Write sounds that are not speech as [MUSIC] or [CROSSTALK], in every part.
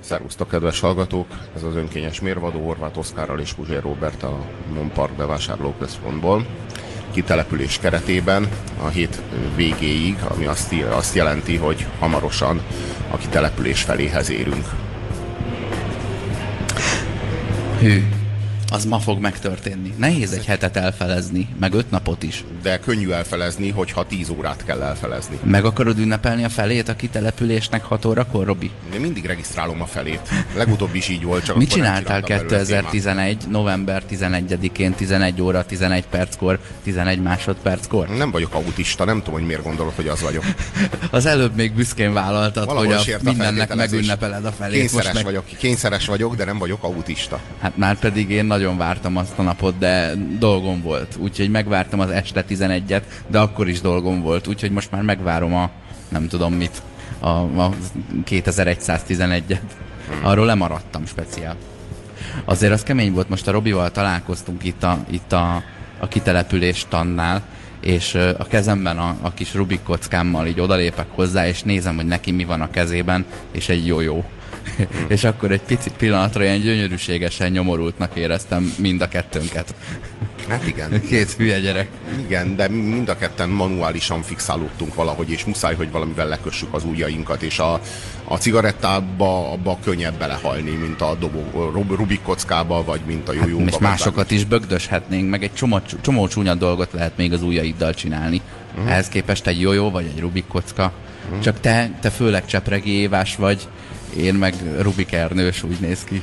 Szervusztok, kedves hallgatók! Ez az önkényes mérvadó Horváth Oszkárral és Puzsér Robert a Monpark bevásárlóközpontból. Kitelepülés keretében a hét végéig, ami azt, azt jelenti, hogy hamarosan a kitelepülés feléhez érünk. Hű, az ma fog megtörténni. Nehéz egy hetet elfelezni, meg öt napot is. De könnyű elfelezni, hogyha tíz órát kell elfelezni. Meg akarod ünnepelni a felét a kitelepülésnek 6 órakor, Robi? Én mindig regisztrálom a felét. Legutóbb is így volt, csak Mit csináltál csináltam belőle 2011. november 11-én 11 óra 11 perckor 11 másodperckor? Nem vagyok autista, nem tudom, hogy miért gondolod, hogy az vagyok. [LAUGHS] Az előbb még büszkén vállaltad, Valahol hogy a mindennek megünnepeled a felét. Kényszeres Most meg... vagyok, kényszeres vagyok, de nem vagyok autista. Hát már pedig én nagyon vártam azt a napot, de dolgom volt. Úgyhogy megvártam az este 11-et, de akkor is dolgom volt. Úgyhogy most már megvárom a nem tudom mit, a, a 2111-et. Arról lemaradtam speciál. Azért az kemény volt, most a Robival találkoztunk itt a, itt a, a kitelepülés tannál, és a kezemben a, a kis Rubik kockámmal így odalépek hozzá, és nézem, hogy neki mi van a kezében, és egy jó-jó. [LAUGHS] és akkor egy picit pillanatra ilyen gyönyörűségesen nyomorultnak éreztem mind a kettőnket. Hát igen. [LAUGHS] Két hülye gyerek. Igen, de mind a ketten manuálisan fixálódtunk valahogy, és muszáj, hogy valamivel lekössük az ujjainkat, és a, a cigarettába abba könnyebb belehalni, mint a dobó, Rub- Rubik kockába, vagy mint a jójóba. és vagy másokat is bögdöshetnénk, meg egy csomó, csomó csúnya dolgot lehet még az ujjaiddal csinálni. Uh-huh. Ehhez képest egy jó vagy egy Rubik kocka. Uh-huh. Csak te, te főleg csepregi évás vagy, én meg Rubik Ernős, úgy néz ki.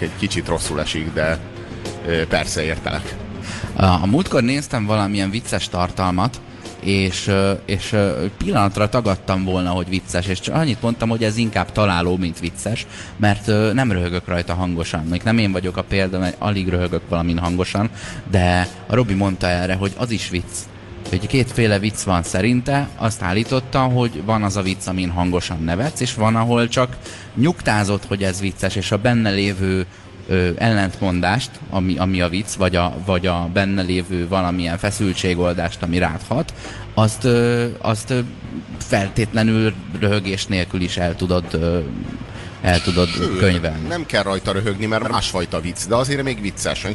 Egy kicsit rosszul esik, de persze értelek. A, múltkor néztem valamilyen vicces tartalmat, és, és pillanatra tagadtam volna, hogy vicces, és csak annyit mondtam, hogy ez inkább találó, mint vicces, mert nem röhögök rajta hangosan. Még nem én vagyok a példa, mert alig röhögök valamin hangosan, de a Robi mondta erre, hogy az is vicc. Hogy kétféle vicc van szerinte, azt állította, hogy van az a vicc, amin hangosan nevetsz, és van, ahol csak nyugtázott, hogy ez vicces, és a benne lévő ö, ellentmondást, ami, ami a vicc, vagy a, vagy a benne lévő valamilyen feszültségoldást, ami rád hat, azt, ö, azt ö, feltétlenül röhögés nélkül is el tudod, ö, el tudod könyvelni. Nem kell rajta röhögni, mert másfajta vicc, de azért még vicces.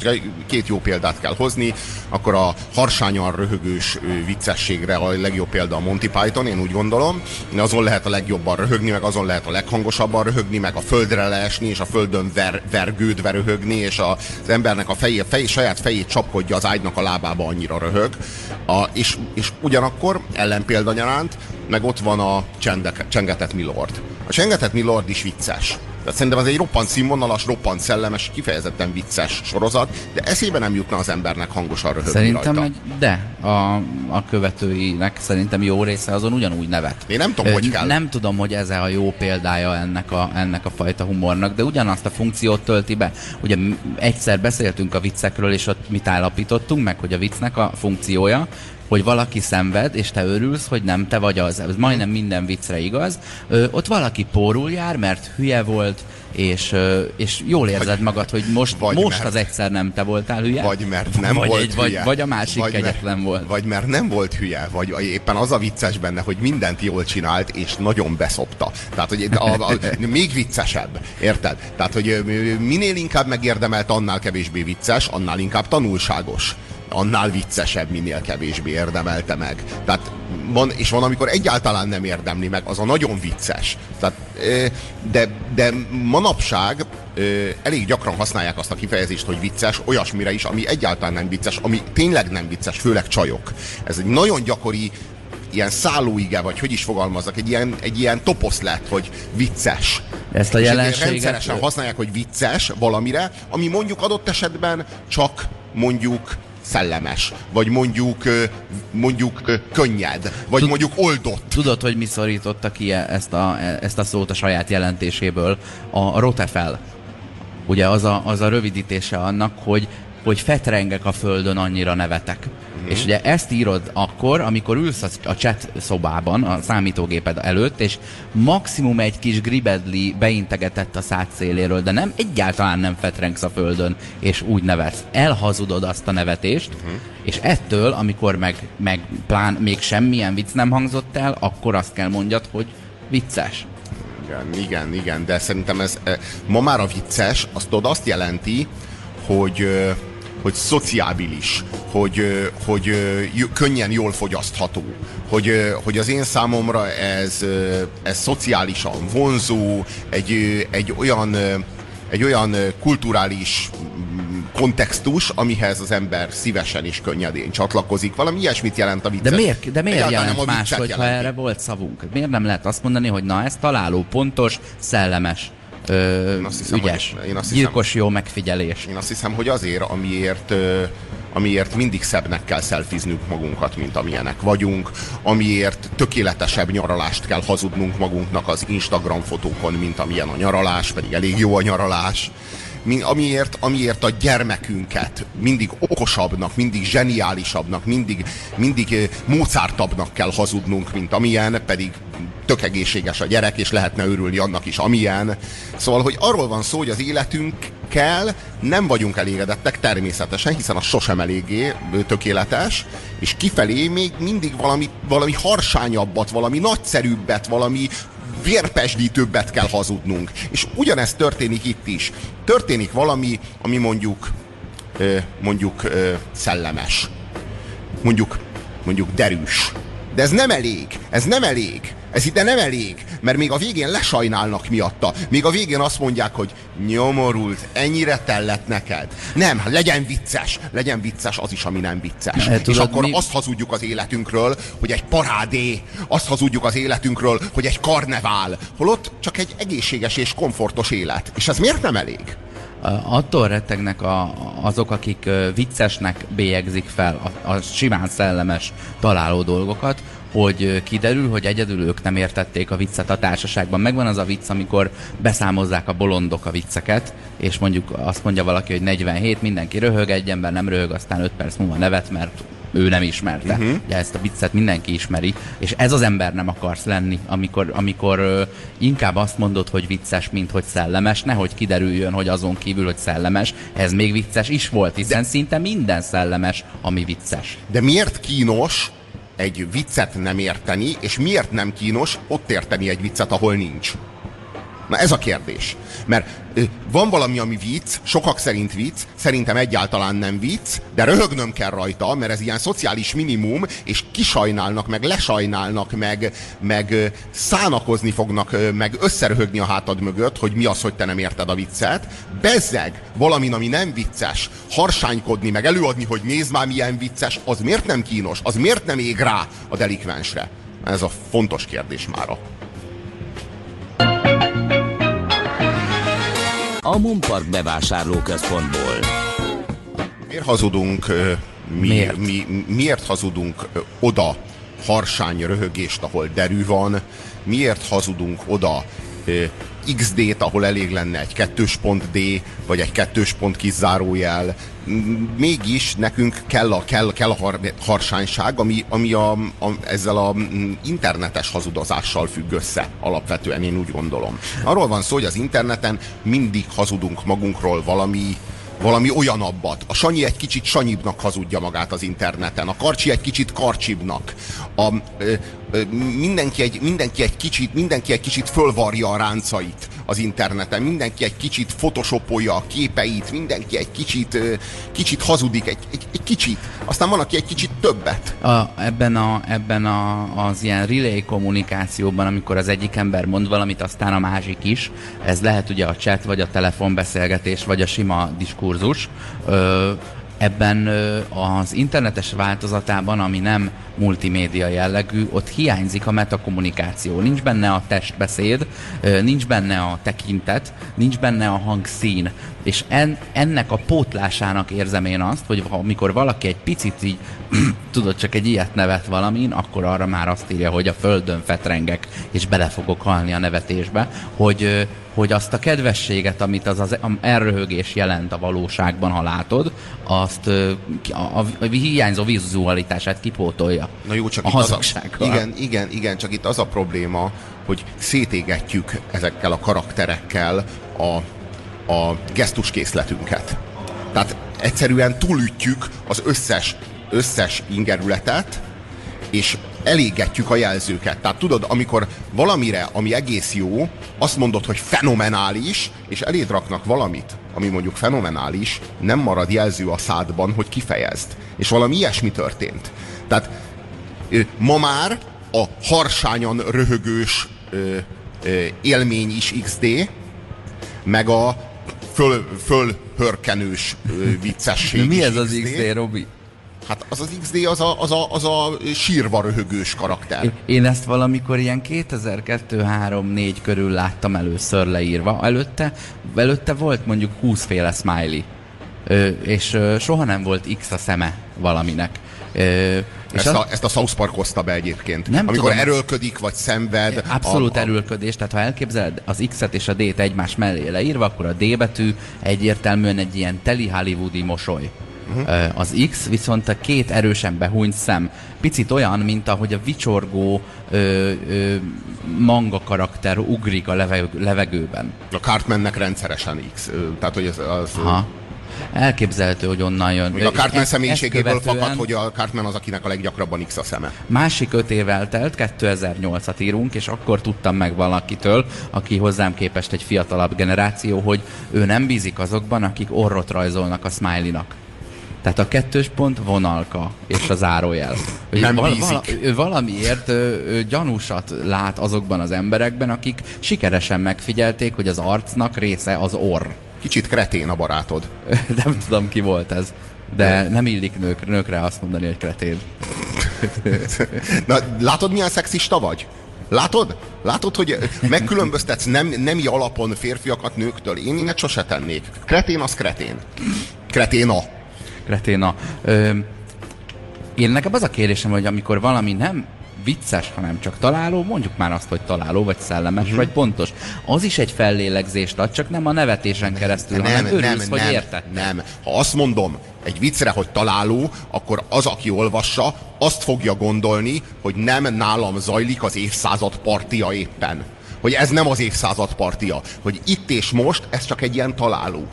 Két jó példát kell hozni, akkor a harsányan röhögős viccességre a legjobb példa a Monty Python, én úgy gondolom. Azon lehet a legjobban röhögni, meg azon lehet a leghangosabban röhögni, meg a földre leesni, és a földön ver, vergődve röhögni, és a, az embernek a fejé, fej, saját fejét csapkodja az ágynak a lábába, annyira röhög. A, és, és ugyanakkor ellenpélda nyaránt, meg ott van a csendek, Csengetett Milord. A Csengetett Milord is vicces. Tehát szerintem ez egy roppant színvonalas, roppant szellemes, kifejezetten vicces sorozat, de eszébe nem jutna az embernek hangosan röhögni Szerintem rajta. egy, de a, a követőinek szerintem jó része azon ugyanúgy nevet. Én nem tudom, Ö, hogy kell. Nem tudom, hogy ez a jó példája ennek a, ennek a fajta humornak, de ugyanazt a funkciót tölti be. Ugye egyszer beszéltünk a viccekről, és ott mit állapítottunk meg, hogy a viccnek a funkciója, hogy valaki szenved, és te örülsz, hogy nem te vagy az. Ez majdnem minden viccre igaz. Ö, ott valaki pórul jár, mert hülye volt, és, ö, és jól érzed Vagy- magad, hogy most, vagy most mert- az egyszer nem te voltál hülye. Vagy mert nem vagy volt egy, vagy, hülye. vagy a másik vagy kegyetlen mert, volt. Vagy mert nem volt hülye, vagy éppen az a vicces benne, hogy mindent jól csinált, és nagyon beszopta. Tehát, hogy a, a, a, még viccesebb, érted? Tehát, hogy minél inkább megérdemelt, annál kevésbé vicces, annál inkább tanulságos. Annál viccesebb, minél kevésbé érdemelte meg. Tehát van, és van, amikor egyáltalán nem érdemli meg, az a nagyon vicces. Tehát, de, de manapság elég gyakran használják azt a kifejezést, hogy vicces, olyasmire is, ami egyáltalán nem vicces, ami tényleg nem vicces, főleg csajok. Ez egy nagyon gyakori ilyen szállóige, vagy hogy is fogalmazzak, egy ilyen, egy ilyen toposz lett, hogy vicces. Ezt a jelenséget- rendszeresen használják, hogy vicces valamire, ami mondjuk adott esetben csak mondjuk szellemes, vagy mondjuk mondjuk könnyed, vagy Tud- mondjuk oldott. Tudod, hogy mi szorította ki e- ezt a, ezt a szót a saját jelentéséből? A rotefel. Ugye az a, az a rövidítése annak, hogy, hogy fetrengek a földön, annyira nevetek. Mm. És ugye ezt írod akkor, amikor ülsz a, a chat szobában, a számítógéped előtt, és maximum egy kis gribedli beintegetett a szád széléről, de nem egyáltalán nem fetrengsz a földön, és úgy nevetsz. Elhazudod azt a nevetést, mm. és ettől, amikor meg, meg plán még semmilyen vicc nem hangzott el, akkor azt kell mondjad, hogy vicces. Igen, igen, igen, de szerintem ez ma már a vicces, azt tudod, azt jelenti, hogy hogy szociábilis, hogy, hogy könnyen jól fogyasztható, hogy, hogy az én számomra ez, ez szociálisan vonzó, egy, egy olyan egy olyan kulturális kontextus, amihez az ember szívesen és könnyedén csatlakozik. Valami ilyesmit jelent a vicc. De miért, de miért jelent más, hogyha erre volt szavunk? Miért nem lehet azt mondani, hogy na ez találó, pontos, szellemes? Ö, én azt hiszem, ügyes, hogy, én azt hiszem, gyilkos jó megfigyelés. Én azt hiszem, hogy azért, amiért ö, amiért mindig szebbnek kell szelfiznünk magunkat, mint amilyenek vagyunk, amiért tökéletesebb nyaralást kell hazudnunk magunknak az Instagram fotókon, mint amilyen a nyaralás, pedig elég jó a nyaralás amiért, amiért a gyermekünket mindig okosabbnak, mindig zseniálisabbnak, mindig, mindig Mozartabbnak kell hazudnunk, mint amilyen, pedig tök egészséges a gyerek, és lehetne örülni annak is, amilyen. Szóval, hogy arról van szó, hogy az életünkkel nem vagyunk elégedettek természetesen, hiszen az sosem eléggé tökéletes, és kifelé még mindig valami, valami harsányabbat, valami nagyszerűbbet, valami vérpesdítőbbet kell hazudnunk. És ugyanezt történik itt is. Történik valami, ami mondjuk mondjuk szellemes. Mondjuk, mondjuk derűs. De ez nem elég. Ez nem elég. Ez ide nem elég, mert még a végén lesajnálnak miatta. Még a végén azt mondják, hogy nyomorult, ennyire tellett neked. Nem, legyen vicces, legyen vicces az is, ami nem vicces. Ne, tudod, És akkor mi... azt hazudjuk az életünkről, hogy egy parádé, azt hazudjuk az életünkről, hogy egy karnevál, holott csak egy egészséges és komfortos élet. És ez miért nem elég? attól rettegnek a, azok, akik viccesnek bélyegzik fel a, a simán szellemes találó dolgokat, hogy kiderül, hogy egyedül ők nem értették a viccet a társaságban. Megvan az a vicc, amikor beszámozzák a bolondok a vicceket, és mondjuk azt mondja valaki, hogy 47, mindenki röhög, egy ember nem röhög, aztán 5 perc múlva nevet, mert ő nem ismerte. Uh-huh. Ugye ezt a viccet mindenki ismeri, és ez az ember nem akarsz lenni, amikor, amikor ö, inkább azt mondod, hogy vicces, mint hogy szellemes, nehogy kiderüljön, hogy azon kívül, hogy szellemes, ez még vicces is volt, hiszen De... szinte minden szellemes, ami vicces. De miért kínos egy viccet nem érteni, és miért nem kínos ott érteni egy viccet, ahol nincs? Na ez a kérdés. Mert van valami, ami vicc, sokak szerint vicc, szerintem egyáltalán nem vicc, de röhögnöm kell rajta, mert ez ilyen szociális minimum, és kisajnálnak, meg lesajnálnak, meg, meg szánakozni fognak, meg összeröhögni a hátad mögött, hogy mi az, hogy te nem érted a viccet. Bezzeg valamin, ami nem vicces, harsánykodni, meg előadni, hogy nézd már milyen vicces, az miért nem kínos, az miért nem ég rá a delikvensre? Ez a fontos kérdés mára. A Monpark bevásárlóközpontból. Miért hazudunk, mi, miért? Mi, miért hazudunk oda harsány röhögést, ahol derű van, miért hazudunk oda XD-t, ahol elég lenne egy kettős pont D, vagy egy kettős pont kizárójel. Mégis nekünk kell a, kell, kell a har, harsányság, ami, ami a, a, ezzel a internetes hazudozással függ össze alapvetően, én úgy gondolom. Arról van szó, hogy az interneten mindig hazudunk magunkról valami, valami olyanabbat. A Sanyi egy kicsit Sanyibnak hazudja magát az interneten, a Karcsi egy kicsit Karcsibnak. A, ö, ö, mindenki, egy, mindenki, egy kicsit, mindenki egy kicsit fölvarja a ráncait az interneten, mindenki egy kicsit photoshopolja a képeit, mindenki egy kicsit, ö, kicsit hazudik, egy, egy, egy kicsit. Aztán van, aki egy kicsit többet. A, ebben a, ebben a, az ilyen relay kommunikációban, amikor az egyik ember mond valamit, aztán a másik is, ez lehet ugye a chat, vagy a telefonbeszélgetés, vagy a sima diskurzus, ebben az internetes változatában, ami nem multimédia jellegű, ott hiányzik a metakommunikáció. Nincs benne a testbeszéd, nincs benne a tekintet, nincs benne a hangszín. És en, ennek a pótlásának érzem én azt, hogy amikor valaki egy picit így, [CLEARS THROAT] tudod, csak egy ilyet nevet valamin, akkor arra már azt írja, hogy a földön fetrengek, és bele fogok halni a nevetésbe, hogy, hogy azt a kedvességet, amit az, az elröhögés jelent a valóságban, ha látod, azt a, a, a hiányzó vizualitását kipótolja. Na jó, csak a itt az a, igen, igen, igen, csak itt az a probléma, hogy szétégetjük ezekkel a karakterekkel a, a gesztuskészletünket. Tehát egyszerűen túlütjük az összes, összes ingerületet, és elégetjük a jelzőket. Tehát tudod, amikor valamire, ami egész jó, azt mondod, hogy fenomenális, és eléd raknak valamit, ami mondjuk fenomenális, nem marad jelző a szádban, hogy kifejezd. És valami ilyesmi történt. Tehát ma már a harsányan röhögős ö, ö, élmény is XD, meg a föl, fölhörkenős viccesség Mi ez az XD, Robi? Hát az az XD az a, az a, az a sírva röhögős karakter. Én ezt valamikor ilyen 2002-3-4 körül láttam először leírva. Előtte, előtte volt mondjuk 20 féle smiley. Ö, és ö, soha nem volt X a szeme valaminek. Ö, és Ezt, az, a, ezt a South Park hozta be egyébként. Nem Amikor tudom. erőlködik, vagy szenved. Abszolút a, a, erőlködés, tehát ha elképzeled az X-et és a D-t egymás mellé leírva, akkor a D betű egyértelműen egy ilyen teli hollywoodi mosoly. Uh-huh. Az X viszont a két erősen behúnyt szem. Picit olyan, mint ahogy a vicsorgó ö, ö, manga karakter ugrik a levegő, levegőben. A Cartmannek rendszeresen X. Tehát, hogy az, az Ha. Elképzelhető, hogy onnan jön. Még a Cartman Ezt- személyiségéből követően- fakad, hogy a Cartman az, akinek a leggyakrabban X a szeme. Másik öt év eltelt, 2008-at írunk, és akkor tudtam meg valakitől, aki hozzám képest egy fiatalabb generáció, hogy ő nem bízik azokban, akik orrot rajzolnak a smiley-nak. Tehát a kettős pont vonalka és a zárójel. Hogy Nem bízik. ő valamiért ő, ő gyanúsat lát azokban az emberekben, akik sikeresen megfigyelték, hogy az arcnak része az orr. Kicsit kretén a barátod. [LAUGHS] Nem tudom, ki volt ez. De nem illik nők, nőkre azt mondani, hogy kretén. [LAUGHS] Na, látod, milyen szexista vagy? Látod? Látod, hogy megkülönböztetsz nem, nemi alapon férfiakat nőktől? Én ilyet sose tennék. Kretén az kretén. Kreténa. Kreténa. Ö, én nekem az a kérdésem, hogy amikor valami nem vicces, hanem csak találó, mondjuk már azt, hogy találó, vagy szellemes, uh-huh. vagy pontos. Az is egy fellélegzést ad, csak nem a nevetésen keresztül, hanem örülsz, hogy érted. nem. Ha azt mondom egy viccre, hogy találó, akkor az, aki olvassa, azt fogja gondolni, hogy nem nálam zajlik az évszázad partia éppen. Hogy ez nem az évszázad partia. Hogy itt és most ez csak egy ilyen találó.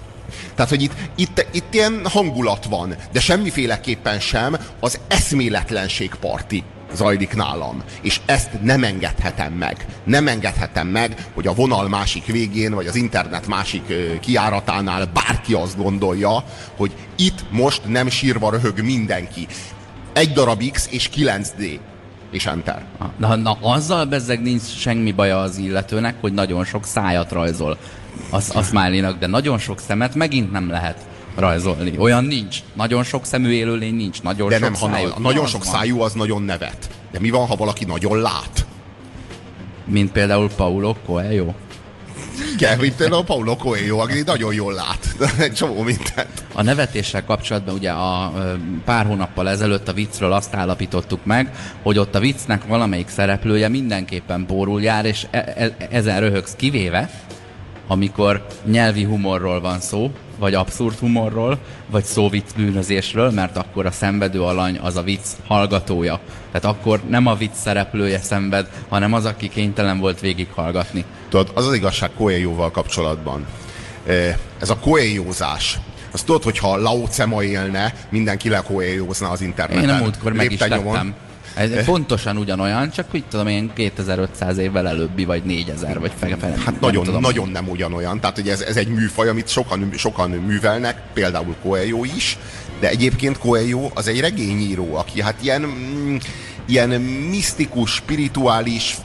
Tehát, hogy itt, itt, itt ilyen hangulat van, de semmiféleképpen sem az eszméletlenség parti zajlik nálam. És ezt nem engedhetem meg. Nem engedhetem meg, hogy a vonal másik végén, vagy az internet másik kiáratánál bárki azt gondolja, hogy itt most nem sírva röhög mindenki. Egy darab X és 9D. És enter. Na, na azzal bezzeg nincs semmi baja az illetőnek, hogy nagyon sok szájat rajzol az, a smiley de nagyon sok szemet megint nem lehet rajzolni. Olyan nincs. Nagyon sok szemű élőlény nincs. Nagyon De sok nem, ha szájú. na, nagyon sok van. szájú az nagyon nevet. De mi van, ha valaki nagyon lát? Mint például Paulo Coelho. Igen, mint például Paulo Coelho, aki nagyon jól lát. Egy csomó mindent. A nevetéssel kapcsolatban ugye a pár hónappal ezelőtt a viccről azt állapítottuk meg, hogy ott a viccnek valamelyik szereplője mindenképpen pórul jár, és e- e- ezen röhögsz kivéve, amikor nyelvi humorról van szó, vagy abszurd humorról, vagy szóvic bűnözésről, mert akkor a szenvedő alany az a vicc hallgatója. Tehát akkor nem a vicc szereplője szenved, hanem az, aki kénytelen volt végighallgatni. Tudod, az az igazság Coelho-val kapcsolatban. Eh, Ez a Coelhozás. Azt tudod, hogyha Lao Tse ma élne, mindenki lekoelhozna az interneten. Én a múltkor meg is tettem. Ez pontosan ugyanolyan, csak úgy tudom én 2500 évvel előbbi, vagy 4000, vagy fele, fele Hát nem nagyon, tudom. nagyon nem ugyanolyan. Tehát, hogy ez, ez egy műfaj, amit sokan, sokan művelnek, például Coelho is, de egyébként Coelho az egy regényíró, aki hát ilyen, mm, ilyen misztikus, spirituális,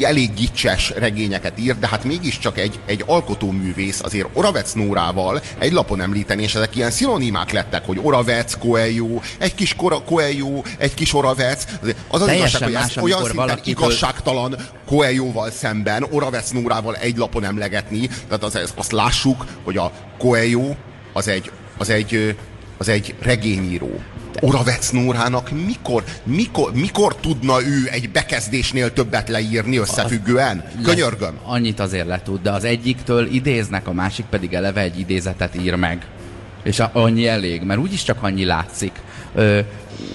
elég gicses regényeket ír, de hát mégiscsak egy, egy alkotóművész azért Oravec Nórával egy lapon említeni, és ezek ilyen szinonimák lettek, hogy Oravec, Coelho, egy kis Cora- Coelho, egy kis Oravec. Az az igazság, hogy ezt olyan szinten valakitől- igazságtalan Coelho-val szemben, Oravec Nórával egy lapon emlegetni, tehát az, az- azt lássuk, hogy a Coelho az egy, az egy, az egy regényíró. Oravec Nórának mikor, mikor, mikor tudna ő egy bekezdésnél többet leírni összefüggően? Könyörgöm. Annyit azért le tud, de az egyiktől idéznek, a másik pedig eleve egy idézetet ír meg. És a- annyi elég, mert úgyis csak annyi látszik. Ö,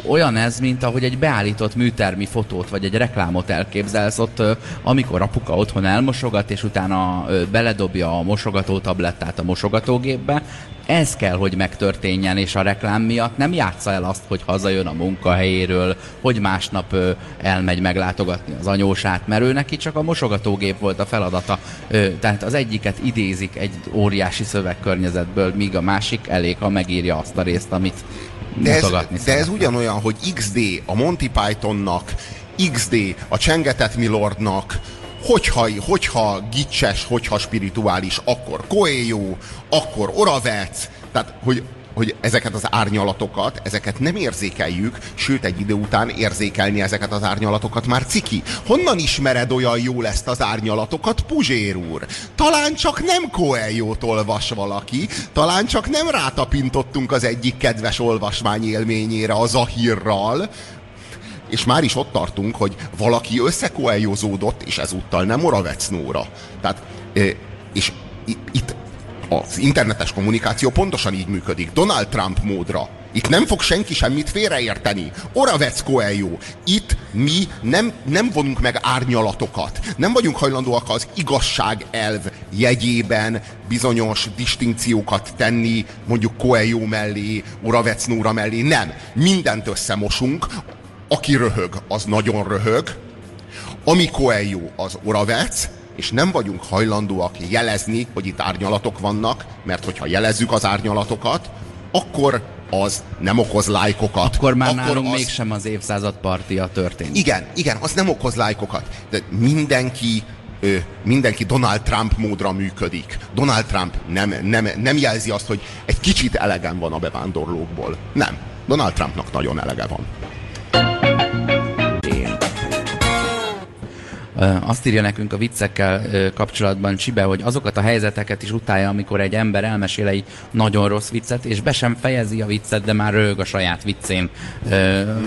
olyan ez, mint ahogy egy beállított műtermi fotót, vagy egy reklámot elképzelsz ott, ö, amikor apuka otthon elmosogat, és utána ö, beledobja a mosogató tablettát a mosogatógépbe, Ez kell, hogy megtörténjen, és a reklám miatt nem játsza el azt, hogy hazajön a munkahelyéről, hogy másnap ö, elmegy meglátogatni az anyósát, mert ő neki csak a mosogatógép volt a feladata. Ö, tehát az egyiket idézik egy óriási szövegkörnyezetből, míg a másik elég, ha megírja azt a részt, amit De ez, de ez ugyanolyan, hogy XD a Monty Pythonnak, XD a Csengetett Milordnak, hogyha, hogyha gicses, hogyha spirituális, akkor Coelho, akkor Oravec, tehát hogy, hogy ezeket az árnyalatokat, ezeket nem érzékeljük, sőt egy idő után érzékelni ezeket az árnyalatokat már ciki. Honnan ismered olyan jól ezt az árnyalatokat, Puzsér úr? Talán csak nem Coelho-t olvas valaki, talán csak nem rátapintottunk az egyik kedves olvasmány élményére, a Zahirral, és már is ott tartunk, hogy valaki összekoeljozódott, és ezúttal nem Moravec. Tehát, és i- itt az internetes kommunikáció pontosan így működik. Donald Trump módra. Itt nem fog senki semmit félreérteni. Oravec Coelho. Itt mi nem, nem vonunk meg árnyalatokat. Nem vagyunk hajlandóak az igazság elv jegyében bizonyos distinkciókat tenni, mondjuk Coelho mellé, Oravec Nóra mellé. Nem. Mindent összemosunk. Aki röhög, az nagyon röhög. Ami Coelho, az Oravec, és nem vagyunk hajlandóak jelezni, hogy itt árnyalatok vannak, mert hogyha jelezzük az árnyalatokat, akkor az nem okoz lájkokat. Akkor már nálunk az... mégsem az évszázad partia történik. Igen, igen, az nem okoz lájkokat. De mindenki, ö, mindenki Donald Trump módra működik. Donald Trump nem, nem, nem jelzi azt, hogy egy kicsit elegem van a bevándorlókból. Nem. Donald Trumpnak nagyon elege van. Azt írja nekünk a viccekkel kapcsolatban Csibe, hogy azokat a helyzeteket is utálja, amikor egy ember elmesél egy nagyon rossz viccet, és be sem fejezi a viccet, de már röhög a saját viccén.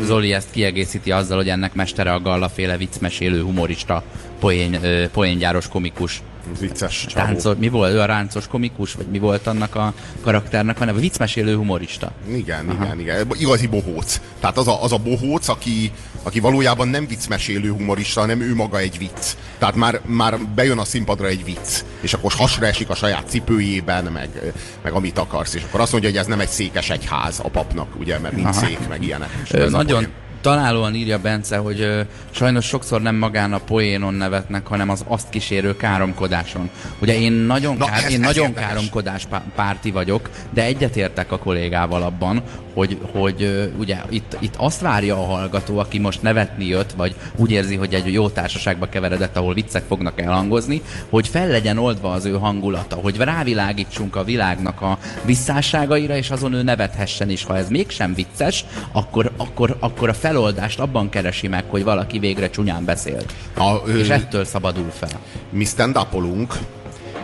Zoli ezt kiegészíti azzal, hogy ennek mestere a Gallaféle viccmesélő humorista, poén, poéngyáros komikus. Vicces csávó. Táncol, mi volt? Ő a ráncos komikus? Vagy mi volt annak a karakternek a neve? Viccmesélő humorista. Igen, Aha. igen, igen. Igazi bohóc. Tehát az a, az a bohóc, aki, aki valójában nem viccmesélő humorista, hanem ő maga egy vicc. Tehát már, már bejön a színpadra egy vicc, és akkor hasra esik a saját cipőjében, meg, meg amit akarsz, és akkor azt mondja, hogy ez nem egy székes egyház a papnak, ugye, mert nincs Aha. szék, meg ilyenek. Ö, a nagyon. Találóan írja Bence, hogy ö, sajnos sokszor nem magán a poénon nevetnek, hanem az azt kísérő káromkodáson. Ugye én nagyon, Na, kár, ez- én ez nagyon érdekes. káromkodás pá- párti vagyok, de egyetértek a kollégával abban, hogy, hogy ugye itt, itt azt várja a hallgató, aki most nevetni jött, vagy úgy érzi, hogy egy jó társaságba keveredett, ahol viccek fognak elhangozni, hogy fel legyen oldva az ő hangulata, hogy rávilágítsunk a világnak a visszásságaira, és azon ő nevethessen is. Ha ez mégsem vicces, akkor, akkor, akkor a feloldást abban keresi meg, hogy valaki végre csúnyán beszélt. A, ö, És ettől szabadul fel. mi stand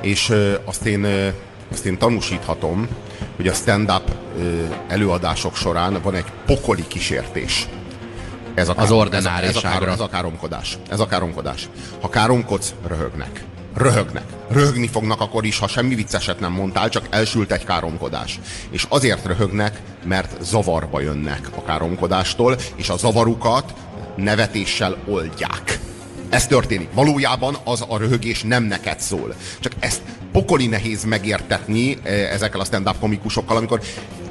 és ö, azt én, ö, azt én tanúsíthatom, hogy a stand-up előadások során van egy pokoli kísértés. Ez a, Az ez, ordináriságra. ez a káromkodás. Ez a káromkodás. Ha káromkodsz, röhögnek. Röhögnek. Röhögni fognak akkor is, ha semmi vicceset nem mondtál, csak elsült egy káromkodás. És azért röhögnek, mert zavarba jönnek a káromkodástól, és a zavarukat nevetéssel oldják. Ez történik. Valójában az a röhögés nem neked szól. Csak ezt pokoli nehéz megértetni eh, ezekkel a stand-up komikusokkal, amikor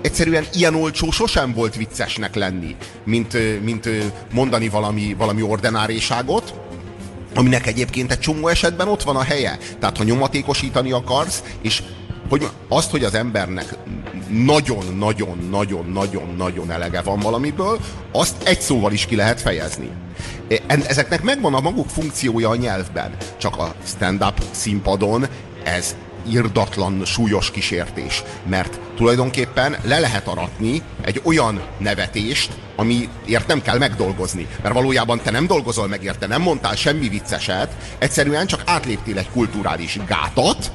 egyszerűen ilyen olcsó sosem volt viccesnek lenni, mint, eh, mint eh, mondani valami, valami ordináriságot, aminek egyébként egy csomó esetben ott van a helye. Tehát ha nyomatékosítani akarsz, és hogy azt, hogy az embernek nagyon-nagyon-nagyon-nagyon-nagyon elege van valamiből, azt egy szóval is ki lehet fejezni. En- Ezeknek megvan a maguk funkciója a nyelvben, csak a stand-up színpadon ez irdatlan, súlyos kísértés, mert tulajdonképpen le lehet aratni egy olyan nevetést, amiért nem kell megdolgozni. Mert valójában te nem dolgozol meg érte, nem mondtál semmi vicceset, egyszerűen csak átléptél egy kulturális gátat,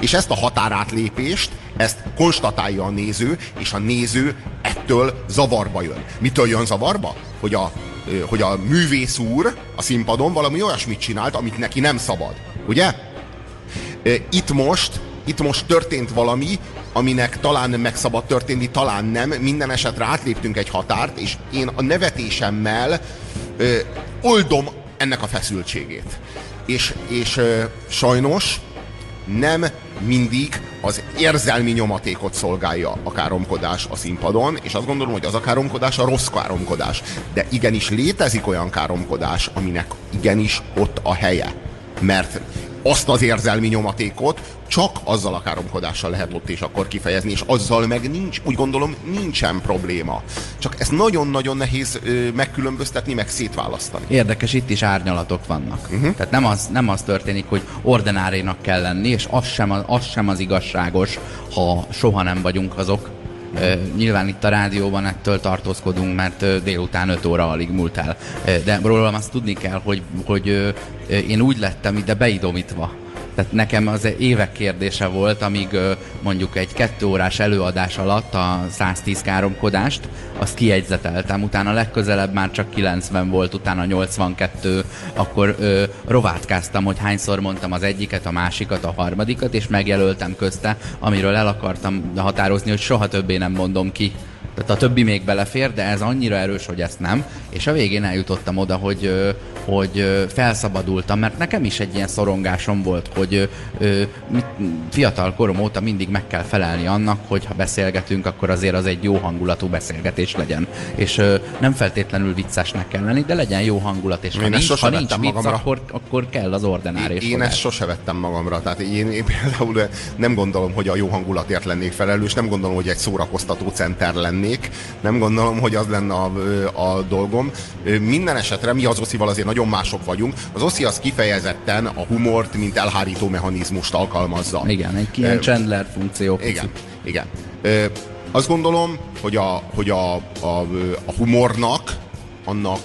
és ezt a határátlépést, ezt konstatálja a néző, és a néző ettől zavarba jön. Mitől jön zavarba? Hogy a, hogy a művész úr a színpadon valami olyasmit csinált, amit neki nem szabad. Ugye? Itt most, itt most történt valami, aminek talán meg szabad történni, talán nem. Minden esetre átléptünk egy határt, és én a nevetésemmel ö, oldom ennek a feszültségét. És, és ö, sajnos nem mindig az érzelmi nyomatékot szolgálja a káromkodás a színpadon, és azt gondolom, hogy az a káromkodás a rossz káromkodás. De igenis létezik olyan káromkodás, aminek igenis ott a helye. Mert azt az érzelmi nyomatékot csak azzal a káromkodással lehet ott és akkor kifejezni, és azzal meg nincs, úgy gondolom, nincsen probléma. Csak ezt nagyon-nagyon nehéz ö, megkülönböztetni, meg szétválasztani. Érdekes, itt is árnyalatok vannak. Uh-huh. Tehát nem az, nem az történik, hogy ordinárénak kell lenni, és az sem, az, az sem az igazságos, ha soha nem vagyunk azok, nyilván itt a rádióban ettől tartózkodunk, mert délután 5 óra alig múlt el. De rólam azt tudni kell, hogy, hogy én úgy lettem ide beidomítva tehát nekem az évek kérdése volt, amíg mondjuk egy kettő órás előadás alatt a 110 káromkodást, azt kiegyzeteltem, utána legközelebb már csak 90 volt, utána 82, akkor ö, rovátkáztam, hogy hányszor mondtam az egyiket, a másikat, a harmadikat, és megjelöltem közte, amiről el akartam határozni, hogy soha többé nem mondom ki tehát a többi még belefér, de ez annyira erős, hogy ezt nem. És a végén eljutottam oda, hogy, hogy felszabadultam, mert nekem is egy ilyen szorongásom volt, hogy fiatal korom óta mindig meg kell felelni annak, hogy ha beszélgetünk, akkor azért az egy jó hangulatú beszélgetés legyen. És nem feltétlenül viccesnek kell lenni, de legyen jó hangulat, és ha nincs, ha nincs vicc, akkor, akkor kell az ordenár. Én, én ezt sose vettem magamra. Tehát én, én például nem gondolom, hogy a jó hangulatért lennék felelős, nem gondolom, hogy egy szórakoztató center lennék, lennék. Nem gondolom, hogy az lenne a, a dolgom. Minden esetre mi az oszival azért nagyon mások vagyunk. Az oszi az kifejezetten a humort, mint elhárító mechanizmust alkalmazza. Igen, egy ilyen Chandler funkció. Igen, igen. Azt gondolom, hogy a, hogy a, a, a humornak, annak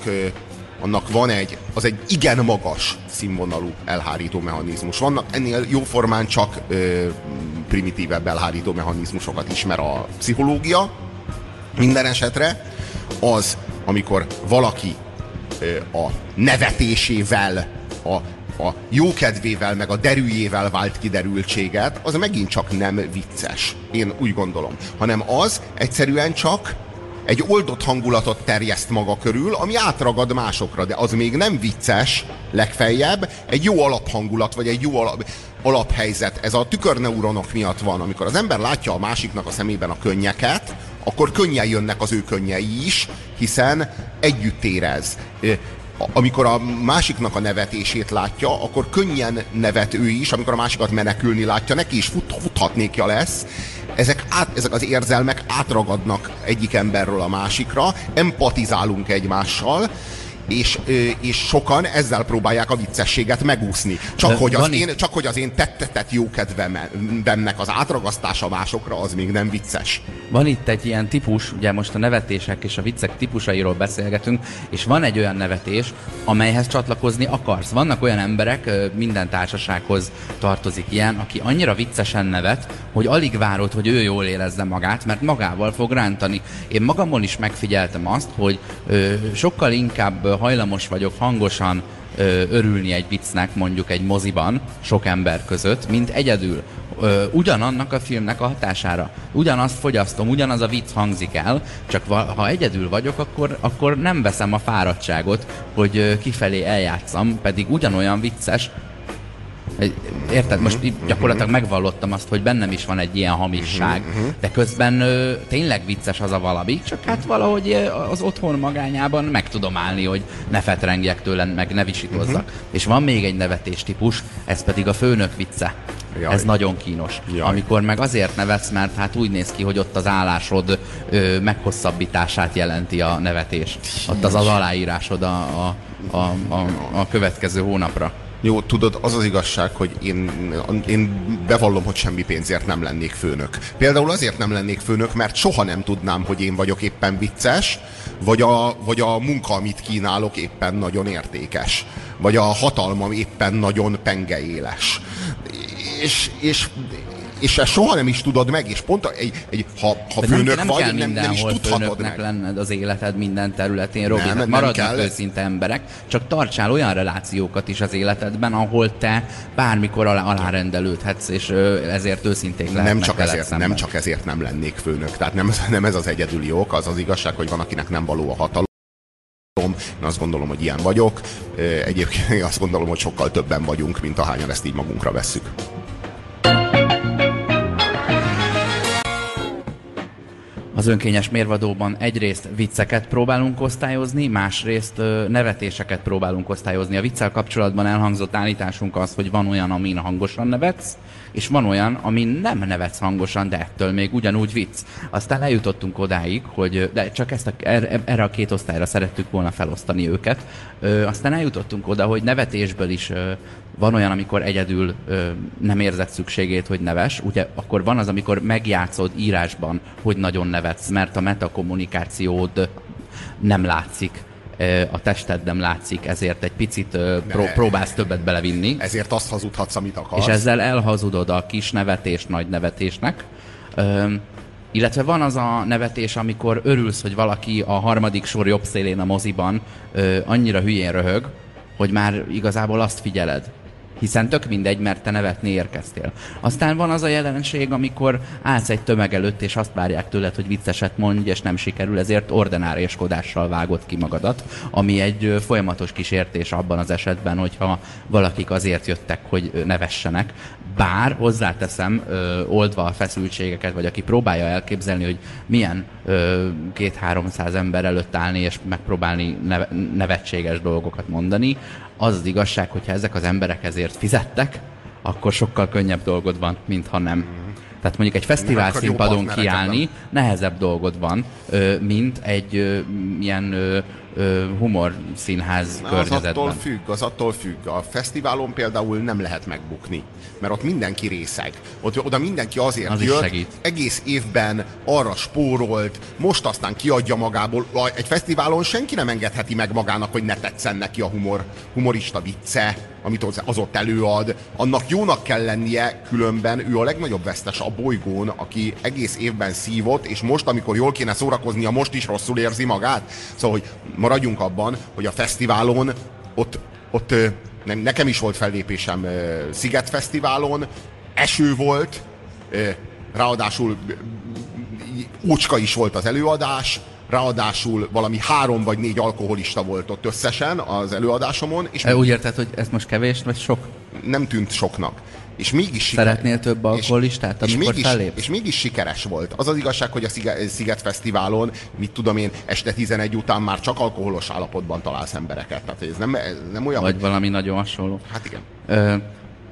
annak van egy, az egy igen magas színvonalú elhárító mechanizmus. Vannak ennél jóformán csak ö, primitívebb elhárító mechanizmusokat ismer a pszichológia, minden esetre az, amikor valaki a nevetésével, a, a jókedvével, meg a derűjével vált kiderültséget, az megint csak nem vicces. Én úgy gondolom. Hanem az egyszerűen csak egy oldott hangulatot terjeszt maga körül, ami átragad másokra, de az még nem vicces, legfeljebb egy jó alaphangulat, vagy egy jó alap, alaphelyzet. Ez a tükörneuronok miatt van, amikor az ember látja a másiknak a szemében a könnyeket, akkor könnyen jönnek az ő könnyei is, hiszen együtt érez. Amikor a másiknak a nevetését látja, akkor könnyen nevet ő is, amikor a másikat menekülni látja, neki is fut, futhatnékja lesz. Ezek, át, ezek az érzelmek átragadnak egyik emberről a másikra, empatizálunk egymással, és, és sokan ezzel próbálják a viccességet megúszni. Csak, hogy az, én, csak hogy az én tettetett jókedvemnek az átragasztása másokra, az még nem vicces. Van itt egy ilyen típus, ugye most a nevetések és a viccek típusairól beszélgetünk, és van egy olyan nevetés, amelyhez csatlakozni akarsz. Vannak olyan emberek, minden társasághoz tartozik ilyen, aki annyira viccesen nevet, hogy alig várod, hogy ő jól érezze magát, mert magával fog rántani. Én magamon is megfigyeltem azt, hogy ö, sokkal inkább hajlamos vagyok hangosan ö, örülni egy viccnek, mondjuk egy moziban, sok ember között, mint egyedül. Ö, ugyanannak a filmnek a hatására. Ugyanazt fogyasztom, ugyanaz a vicc hangzik el, csak ha egyedül vagyok, akkor, akkor nem veszem a fáradtságot, hogy kifelé eljátszam, pedig ugyanolyan vicces, Érted? Most itt gyakorlatilag megvallottam azt, hogy bennem is van egy ilyen hamisság, uh-huh, de közben ö, tényleg vicces az a valami, csak hát valahogy az otthon magányában meg tudom állni, hogy ne fetrengjek tőle, meg ne visítozzak. Uh-huh. És van még egy nevetés típus, ez pedig a főnök vicce. Jaj. Ez nagyon kínos. Jaj. Amikor meg azért nevetsz, mert hát úgy néz ki, hogy ott az állásod ö, meghosszabbítását jelenti a nevetés. Ott az az aláírásod a, a, a, a, a következő hónapra. Jó, tudod, az az igazság, hogy én, én bevallom, hogy semmi pénzért nem lennék főnök. Például azért nem lennék főnök, mert soha nem tudnám, hogy én vagyok éppen vicces, vagy a, vagy a munka, amit kínálok, éppen nagyon értékes. Vagy a hatalmam éppen nagyon pengeéles. És, és és ezt soha nem is tudod meg, és pont egy, egy ha, ha főnök nem, nem vagy, kell nem, nem is tudhatod meg. lenned az életed minden területén, Robi, nem, hát maradnak kell. őszinte emberek, csak tartsál olyan relációkat is az életedben, ahol te bármikor alá, alárendelődhetsz, és ezért őszintén nem csak ezért, szemben. nem csak ezért nem lennék főnök. Tehát nem, nem ez az egyedüli ok, az az igazság, hogy van, akinek nem való a hatalom. Én azt gondolom, hogy ilyen vagyok. Egyébként azt gondolom, hogy sokkal többen vagyunk, mint ahányan ezt így magunkra vesszük. Az önkényes mérvadóban egyrészt vicceket próbálunk osztályozni, másrészt nevetéseket próbálunk osztályozni. A viccel kapcsolatban elhangzott állításunk az, hogy van olyan, amin hangosan nevetsz, és van olyan, amin nem nevetsz hangosan, de ettől még ugyanúgy vicc. Aztán eljutottunk odáig, hogy de csak ezt a, er, erre a két osztályra szerettük volna felosztani őket. Ö, aztán eljutottunk oda, hogy nevetésből is ö, van olyan, amikor egyedül ö, nem érzed szükségét, hogy neves, ugye akkor van az, amikor megjátszod írásban, hogy nagyon nevetsz, mert a metakommunikációd nem látszik a tested nem látszik, ezért egy picit pró- próbálsz többet belevinni. Ezért azt hazudhatsz, amit akarsz. És ezzel elhazudod a kis nevetést nagy nevetésnek. Illetve van az a nevetés, amikor örülsz, hogy valaki a harmadik sor jobb szélén a moziban ö, annyira hülyén röhög, hogy már igazából azt figyeled. Hiszen tök mindegy, mert te nevetni érkeztél. Aztán van az a jelenség, amikor állsz egy tömeg előtt, és azt várják tőled, hogy vicceset mondj, és nem sikerül, ezért ordináriaskodással vágod ki magadat, ami egy folyamatos kísértés abban az esetben, hogyha valakik azért jöttek, hogy nevessenek. Bár hozzáteszem, ö, oldva a feszültségeket, vagy aki próbálja elképzelni, hogy milyen két-háromszáz ember előtt állni, és megpróbálni neve, nevetséges dolgokat mondani, az az igazság, hogyha ezek az emberek ezért fizettek, akkor sokkal könnyebb dolgod van, mint ha nem. Tehát mondjuk egy fesztivál színpadon kiállni nehezebb dolgod van, mint egy ilyen humor színház Na, az környezetben. attól függ, az attól függ. A fesztiválon például nem lehet megbukni, mert ott mindenki részeg. Ott, oda mindenki azért Az jött, egész évben arra spórolt, most aztán kiadja magából. Egy fesztiválon senki nem engedheti meg magának, hogy ne tetszen neki a humor, humorista vicce, amit az ott előad. Annak jónak kell lennie, különben ő a legnagyobb vesztes a bolygón, aki egész évben szívott, és most, amikor jól kéne szórakoznia, most is rosszul érzi magát. Szóval, hogy maradjunk abban, hogy a fesztiválon ott, ott ö, ne- nekem is volt fellépésem Sziget Fesztiválon, eső volt, ráadásul ö, ócska is volt az előadás, ráadásul valami három vagy négy alkoholista volt ott összesen az előadásomon, és Úgy érted, hogy ez most kevés, vagy sok? nem tűnt soknak. És mégis sikeres. Szeretnél több alkoholistát, és, és, amikor mégis, fellépsz? és mégis sikeres volt. Az az igazság, hogy a Sziget, Sziget Fesztiválon, mit tudom én, este 11 után már csak alkoholos állapotban találsz embereket. Tehát ez nem, ez nem olyan, Vagy valami nagyon hasonló. Hát igen. Ö,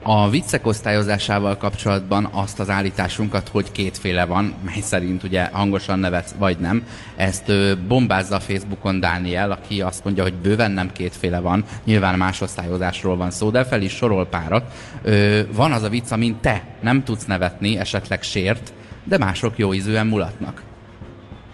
a viccek osztályozásával kapcsolatban azt az állításunkat, hogy kétféle van, mely szerint ugye hangosan nevetsz, vagy nem, ezt bombázza a Facebookon Dániel, aki azt mondja, hogy bőven nem kétféle van, nyilván más osztályozásról van szó, de fel is sorol párat. Ö, van az a vicc, amin te nem tudsz nevetni, esetleg sért, de mások jó ízűen mulatnak.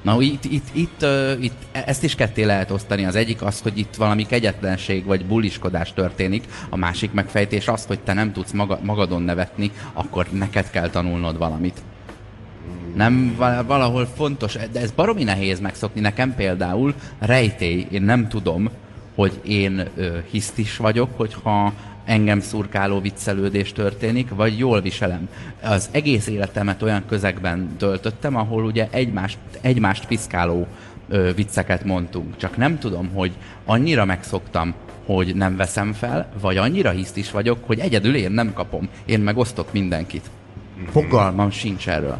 Na, itt, itt, itt, itt e- ezt is ketté lehet osztani. Az egyik az, hogy itt valami kegyetlenség vagy buliskodás történik, a másik megfejtés az, hogy te nem tudsz maga, magadon nevetni, akkor neked kell tanulnod valamit. Nem, val- valahol fontos, de ez baromi nehéz megszokni. Nekem például rejtély, én nem tudom, hogy én ö, hisztis vagyok, hogyha engem szurkáló viccelődés történik, vagy jól viselem. Az egész életemet olyan közegben töltöttem, ahol ugye egymást, egymást piszkáló ö, vicceket mondtunk. Csak nem tudom, hogy annyira megszoktam, hogy nem veszem fel, vagy annyira hisztis vagyok, hogy egyedül én nem kapom. Én megosztok mindenkit. Fogalmam sincs erről.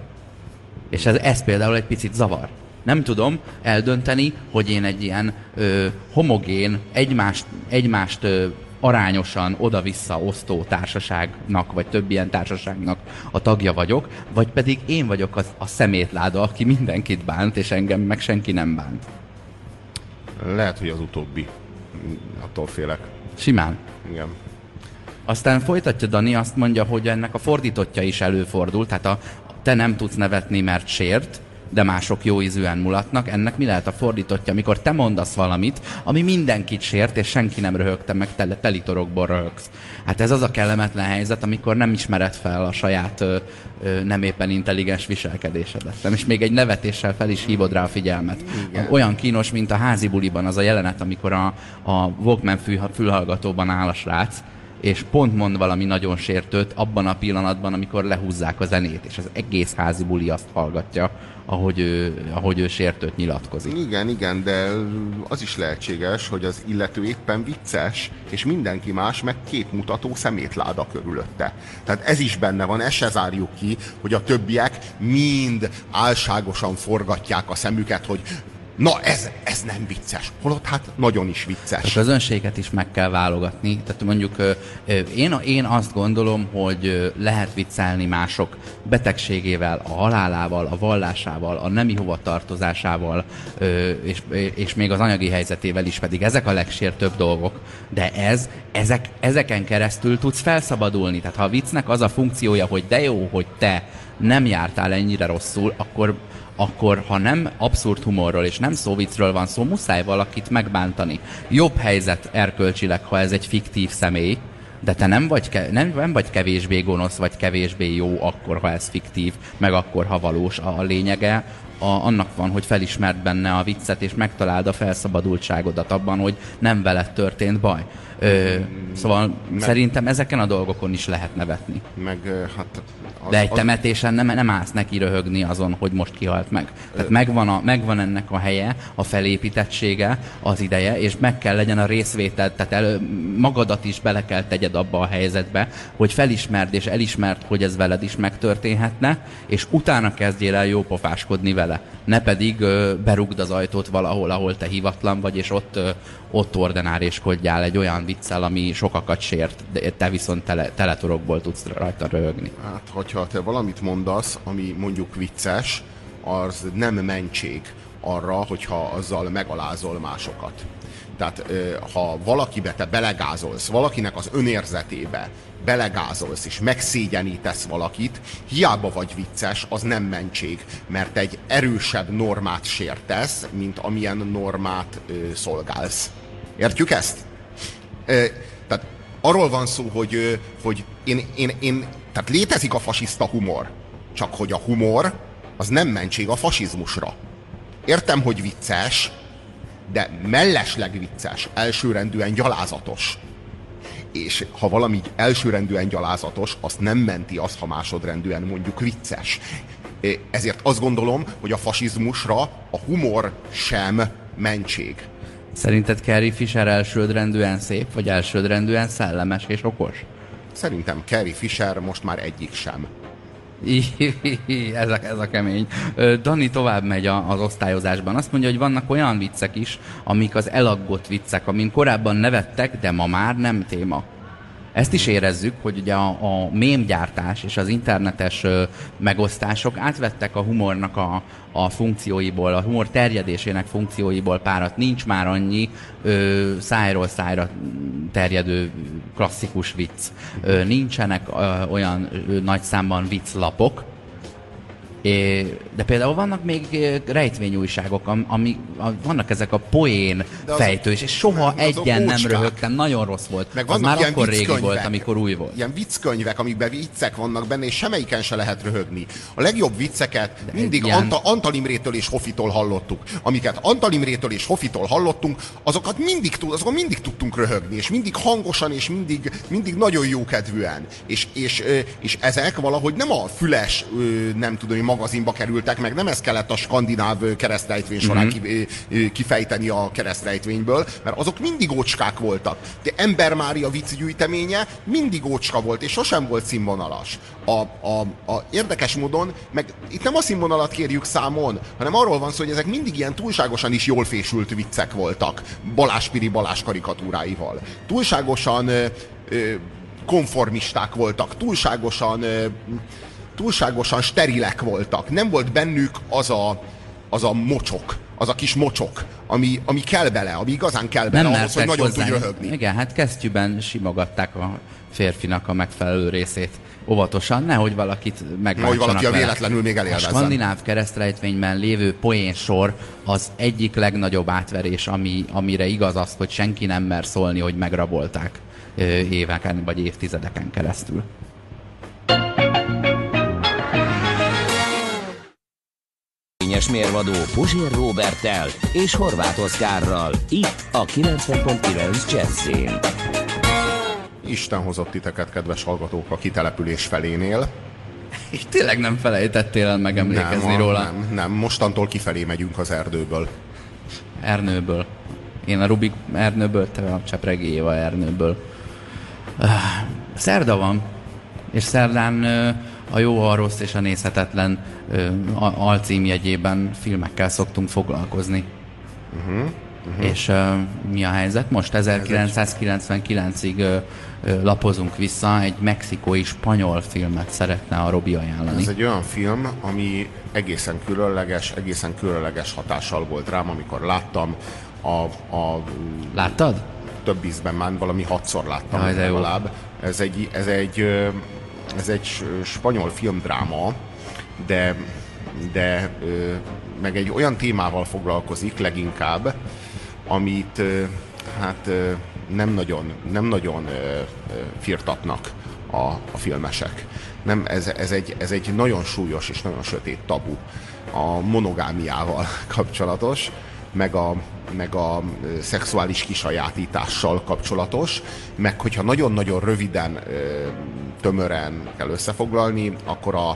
És ez, ez például egy picit zavar. Nem tudom eldönteni, hogy én egy ilyen ö, homogén, egymást, egymást ö, arányosan oda-vissza osztó társaságnak, vagy több ilyen társaságnak a tagja vagyok, vagy pedig én vagyok az, a szemétláda, aki mindenkit bánt, és engem meg senki nem bánt. Lehet, hogy az utóbbi. Attól félek. Simán. Igen. Aztán folytatja Dani, azt mondja, hogy ennek a fordítottja is előfordul, tehát a, te nem tudsz nevetni, mert sért, de mások jó ízűen mulatnak. Ennek mi lehet a fordítottja, amikor te mondasz valamit, ami mindenkit sért, és senki nem röhögte meg, tele, telitorokból röhögsz. Hát ez az a kellemetlen helyzet, amikor nem ismered fel a saját ö, ö, nem éppen intelligens viselkedésedet. Nem, És még egy nevetéssel fel is hívod rá a figyelmet. Igen. Olyan kínos, mint a házi buliban az a jelenet, amikor a, a Walkman fül, fülhallgatóban áll a srác, és pont mond valami nagyon sértőt abban a pillanatban, amikor lehúzzák a zenét, és az egész házi buli azt hallgatja, ahogy ő, ahogy ő sértőt nyilatkozik. Igen, igen, de az is lehetséges, hogy az illető éppen vicces, és mindenki más meg képmutató szemétláda körülötte. Tehát ez is benne van, ezt se zárjuk ki, hogy a többiek mind álságosan forgatják a szemüket, hogy Na, ez, ez nem vicces. Holott hát nagyon is vicces. A közönséget is meg kell válogatni. Tehát mondjuk én, én azt gondolom, hogy lehet viccelni mások betegségével, a halálával, a vallásával, a nemi hovatartozásával, és, és még az anyagi helyzetével is pedig ezek a legsértőbb dolgok. De ez, ezek, ezeken keresztül tudsz felszabadulni. Tehát ha a viccnek az a funkciója, hogy de jó, hogy te nem jártál ennyire rosszul, akkor akkor ha nem abszurd humorról és nem szóvicről van szó, muszáj valakit megbántani. Jobb helyzet erkölcsileg, ha ez egy fiktív személy, de te nem vagy, nem, nem vagy kevésbé gonosz, vagy kevésbé jó akkor, ha ez fiktív, meg akkor, ha valós. A, a lényege a, annak van, hogy felismert benne a viccet, és megtaláld a felszabadultságodat abban, hogy nem veled történt baj. Ö, szóval meg, szerintem ezeken a dolgokon is lehet nevetni. Meg hát... Az, De egy temetésen nem, nem állsz neki röhögni azon, hogy most kihalt meg. Tehát megvan, a, megvan ennek a helye, a felépítettsége, az ideje, és meg kell legyen a részvétel, tehát el, magadat is bele kell tegyed abba a helyzetbe, hogy felismerd és elismerd, hogy ez veled is megtörténhetne, és utána kezdjél el jópofáskodni vele. Ne pedig ö, berugd az ajtót valahol, ahol te hivatlan vagy, és ott, ö, ott ordenáréskodjál egy olyan viccel, ami sokakat sért, de te viszont tele, teletorokból tudsz rajta röhögni. Hát, hogyha te valamit mondasz, ami mondjuk vicces, az nem mentség arra, hogyha azzal megalázol másokat. Tehát ha valakibe te belegázolsz, valakinek az önérzetébe belegázolsz és megszégyenítesz valakit, hiába vagy vicces, az nem mentség, mert egy erősebb normát sértesz, mint amilyen normát ö, szolgálsz. Értjük ezt? Ö, tehát arról van szó, hogy, hogy én, én, én, tehát létezik a fasiszta humor, csak hogy a humor az nem mentség a fasizmusra. Értem, hogy vicces, de mellesleg vicces, elsőrendűen gyalázatos. És ha valami elsőrendűen gyalázatos, azt nem menti az, ha másodrendűen mondjuk vicces. Ezért azt gondolom, hogy a fasizmusra a humor sem mentség. Szerinted Carrie Fisher elsődrendűen szép, vagy elsődrendűen szellemes és okos? Szerintem Carrie Fisher most már egyik sem. [LAUGHS] ez, a, ez a kemény. Dani tovább megy a, az osztályozásban. Azt mondja, hogy vannak olyan viccek is, amik az elaggott viccek, amin korábban nevettek, de ma már nem téma. Ezt is érezzük, hogy ugye a, a mémgyártás és az internetes ö, megosztások átvettek a humornak a, a funkcióiból, a humor terjedésének funkcióiból párat. Nincs már annyi ö, szájról szájra terjedő klasszikus vicc. Ö, nincsenek ö, olyan ö, nagy számban vicclapok, de például vannak még rejtvényújságok, ami, vannak ezek a poén fejtős, és soha egyen nem röhögtem, nagyon rossz volt. Meg az már akkor régi volt, amikor új volt. Ilyen vicckönyvek, amikben viccek vannak benne, és semmelyiken se lehet röhögni. A legjobb vicceket de mindig ilyen... Anta, Antal Imrétől és Hofitól hallottuk. Amiket Antal Imrétől és Hofitól hallottunk, azokat mindig, azokon mindig tudtunk röhögni, és mindig hangosan, és mindig, mindig nagyon jókedvűen. És, és, és ezek valahogy nem a füles, nem tudom, magazinba kerültek meg, nem ez kellett a skandináv keresztrejtvény során mm-hmm. kifejteni a keresztrejtvényből, mert azok mindig ócskák voltak. De Ember Mária viccgyűjteménye mindig ócska volt, és sosem volt színvonalas. A, a, a érdekes módon, meg itt nem a színvonalat kérjük számon, hanem arról van szó, hogy ezek mindig ilyen túlságosan is jól fésült viccek voltak, Balázs Piri Balázs karikatúráival. Túlságosan ö, ö, konformisták voltak, túlságosan ö, túlságosan sterilek voltak. Nem volt bennük az a, az a mocsok, az a kis mocsok, ami, ami kell bele, ami igazán kell bele nem ahhoz, hogy nagyon tudj röhögni. Igen, hát kesztyűben simogatták a férfinak a megfelelő részét óvatosan, nehogy valakit megváltsanak Nehogy valaki a véletlenül még elélvezzen. A skandináv keresztrejtvényben lévő poén sor az egyik legnagyobb átverés, ami, amire igaz az, hogy senki nem mer szólni, hogy megrabolták éveken vagy évtizedeken keresztül. Érvényes mérvadó Puzsér Robertel és Horváth Oszkárral. Itt a 90.9 Jazzin. Isten hozott titeket, kedves hallgatók, a kitelepülés felénél. És tényleg nem felejtettél el megemlékezni nem, róla. Nem, nem, mostantól kifelé megyünk az erdőből. Ernőből. Én a Rubik Ernőből, te a Csepregi Éva Ernőből. Uh, szerda van, és szerdán uh, a jó, a rossz és a nézhetetlen uh, alcímjegyében filmekkel szoktunk foglalkozni. Uh-huh, uh-huh. És uh, mi a helyzet? Most 1999-ig uh, uh, lapozunk vissza, egy mexikói spanyol filmet szeretne a Robi ajánlani. Ez egy olyan film, ami egészen különleges, egészen különleges hatással volt rám, amikor láttam a, a Láttad? több ízben már valami hatszor láttam Jaj, legalább. Ez egy, ez egy, ö, ez egy spanyol filmdráma, de, de meg egy olyan témával foglalkozik leginkább, amit hát nem nagyon, nem nagyon firtatnak a, a filmesek. Nem, ez, ez, egy, ez egy nagyon súlyos és nagyon sötét tabu a monogámiával kapcsolatos, meg a, meg a szexuális kisajátítással kapcsolatos, meg hogyha nagyon-nagyon röviden, tömören kell összefoglalni, akkor a,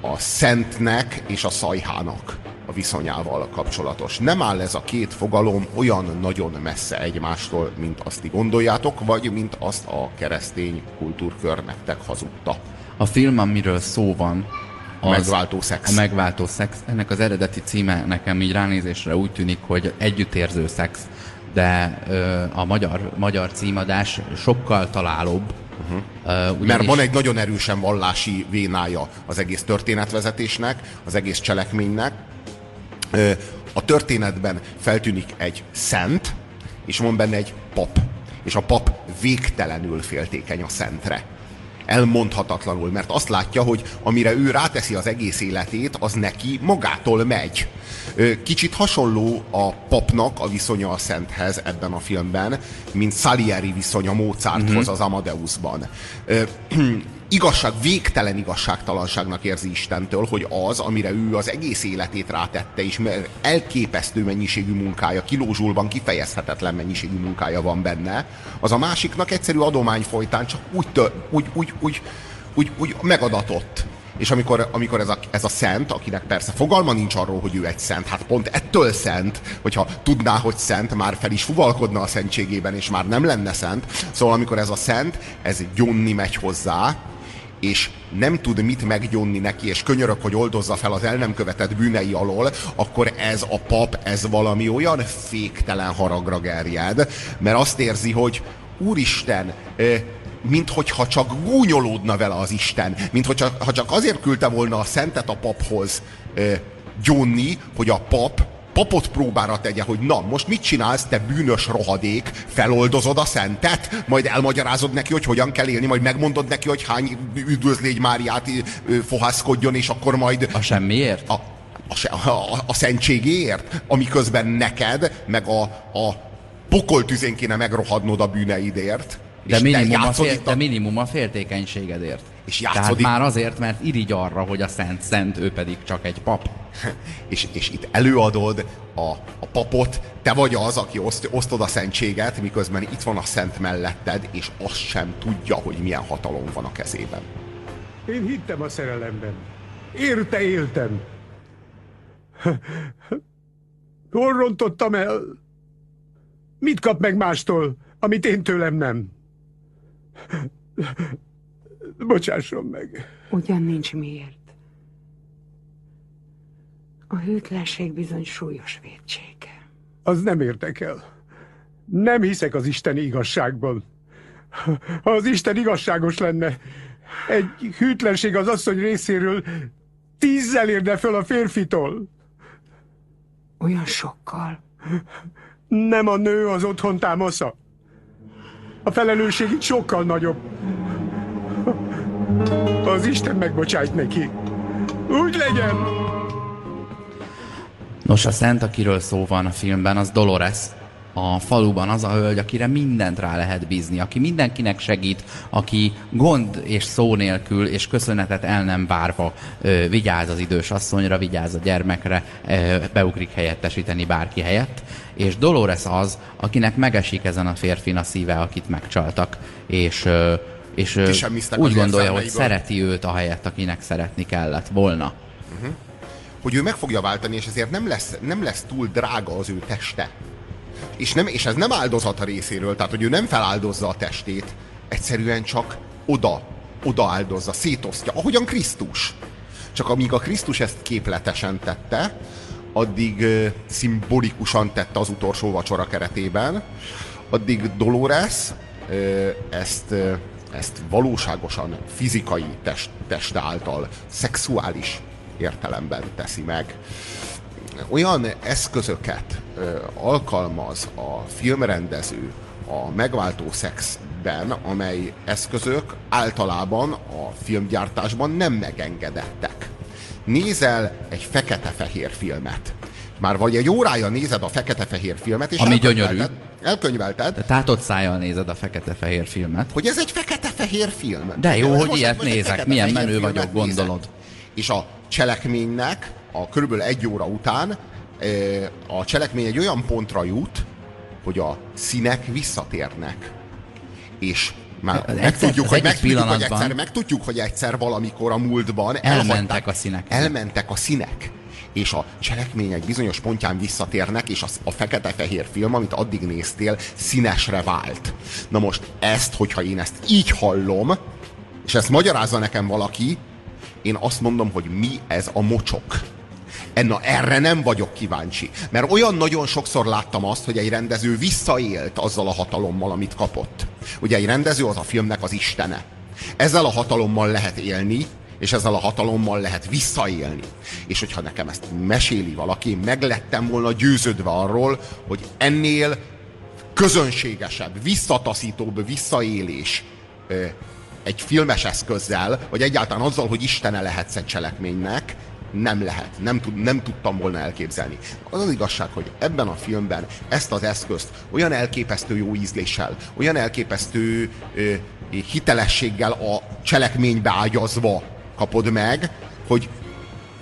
a szentnek és a szajhának a viszonyával kapcsolatos. Nem áll ez a két fogalom olyan nagyon messze egymástól, mint azt ti gondoljátok, vagy mint azt a keresztény kultúrkör nektek hazudta. A film, amiről szó van, A megváltó szex. A megváltó szex. Ennek az eredeti címe nekem így ránézésre úgy tűnik, hogy együttérző szex, de ö, a magyar, magyar címadás sokkal találóbb. Uh-huh. Mert van egy nagyon erősen vallási vénája az egész történetvezetésnek, az egész cselekménynek. Ö, A történetben feltűnik egy szent, és van benne egy pap. És a pap végtelenül féltékeny a szentre. Elmondhatatlanul, mert azt látja, hogy amire ő ráteszi az egész életét, az neki magától megy. Kicsit hasonló a papnak a viszonya a szenthez ebben a filmben, mint Salieri viszonya Mozarthoz az Amadeusban. Igazság, végtelen igazságtalanságnak érzi Istentől, hogy az, amire ő az egész életét rátette, és elképesztő mennyiségű munkája, kilózsulban kifejezhetetlen mennyiségű munkája van benne, az a másiknak egyszerű adomány folytán csak úgy, tör, úgy, úgy, úgy, úgy, úgy megadatott. És amikor, amikor ez, a, ez a szent, akinek persze fogalma nincs arról, hogy ő egy szent, hát pont ettől szent, hogyha tudná, hogy szent, már fel is fuvalkodna a szentségében, és már nem lenne szent. Szóval amikor ez a szent, ez gyonni megy hozzá, és nem tud mit meggyonni neki, és könyörög, hogy oldozza fel az el nem követett bűnei alól, akkor ez a pap, ez valami olyan féktelen haragra gerjed, mert azt érzi, hogy Úristen, mint hogyha csak gúnyolódna vele az Isten, mint hogyha ha csak azért küldte volna a szentet a paphoz gyónni, hogy a pap papot próbára tegye, hogy na, most mit csinálsz, te bűnös rohadék, feloldozod a szentet, majd elmagyarázod neki, hogy hogyan kell élni, majd megmondod neki, hogy hány üdvözlégy Máriát fohászkodjon, és akkor majd A semmiért? a, a, a, a szentségéért, amiközben neked, meg a, a pokoltüzén kéne megrohadnod a bűneidért. De minimum, a fél, de minimum a féltékenységedért. És Tehát játszod itt- már azért, mert irigy arra, hogy a szent szent, ő pedig csak egy pap. [LAUGHS] és, és itt előadod a, a papot, te vagy az, aki oszt, osztod a szentséget, miközben itt van a szent melletted, és azt sem tudja, hogy milyen hatalom van a kezében. Én hittem a szerelemben. Érte éltem. [LAUGHS] Hol rontottam el? Mit kap meg mástól, amit én tőlem nem? [LAUGHS] Bocsásson meg. Ugyan nincs miért. A hűtlenség bizony súlyos védsége. Az nem érdekel. Nem hiszek az isteni igazságban. Ha az Isten igazságos lenne, egy hűtlenség az asszony részéről tízzel érne föl a férfitól. Olyan sokkal. Nem a nő az otthon támasza. A felelősség itt sokkal nagyobb. Az Isten megbocsájt neki. Úgy legyen! Nos, a szent, akiről szó van a filmben, az Dolores. A faluban az a hölgy, akire mindent rá lehet bízni, aki mindenkinek segít, aki gond és szó nélkül és köszönetet el nem várva ö, vigyáz az idős asszonyra, vigyáz a gyermekre, ö, beugrik helyettesíteni bárki helyett, és Dolores az, akinek megesik ezen a férfin a szíve, akit megcsaltak, és ö, és ö, úgy gondolja, hogy szereti őt a helyet, akinek szeretni kellett volna. Uh-huh. Hogy ő meg fogja váltani, és ezért nem lesz, nem lesz túl drága az ő teste. És, nem, és ez nem áldozat a részéről, tehát hogy ő nem feláldozza a testét, egyszerűen csak oda, oda áldozza, szétosztja, ahogyan Krisztus. Csak amíg a Krisztus ezt képletesen tette, addig uh, szimbolikusan tette az utolsó vacsora keretében, addig Dolores uh, ezt uh, ezt valóságosan fizikai test, test által, szexuális értelemben teszi meg. Olyan eszközöket ö, alkalmaz a filmrendező a megváltó szexben, amely eszközök általában a filmgyártásban nem megengedettek. Nézel egy fekete-fehér filmet, már vagy egy órája nézed a fekete-fehér filmet, és Ami gyönyörű. Elkönyvelted. De tátott szájjal nézed a fekete-fehér filmet. Hogy ez egy fekete-fehér film. De jó, hogy ilyet nézek. Milyen menő vagyok, gondolod. Nézek. És a cselekménynek a körülbelül egy óra után a cselekmény egy olyan pontra jut, hogy a színek visszatérnek. És már egyszer, megtudjuk, hogy, megtudjuk, hogy egyszer, megtudjuk, hogy egyszer valamikor a múltban elmentek a színek. Elmentek a színek és a cselekmény egy bizonyos pontján visszatérnek, és az, a fekete-fehér film, amit addig néztél, színesre vált. Na most ezt, hogyha én ezt így hallom, és ezt magyarázza nekem valaki, én azt mondom, hogy mi ez a mocsok. Enna, erre nem vagyok kíváncsi. Mert olyan nagyon sokszor láttam azt, hogy egy rendező visszaélt azzal a hatalommal, amit kapott. Ugye egy rendező az a filmnek az istene. Ezzel a hatalommal lehet élni, és ezzel a hatalommal lehet visszaélni. És hogyha nekem ezt meséli valaki, meglettem volna győződve arról, hogy ennél közönségesebb, visszataszítóbb visszaélés egy filmes eszközzel, vagy egyáltalán azzal, hogy istene lehetsz egy cselekménynek, nem lehet, nem, tud, nem tudtam volna elképzelni. Az az igazság, hogy ebben a filmben ezt az eszközt olyan elképesztő jó ízléssel, olyan elképesztő ö, hitelességgel a cselekménybe ágyazva kapod meg, hogy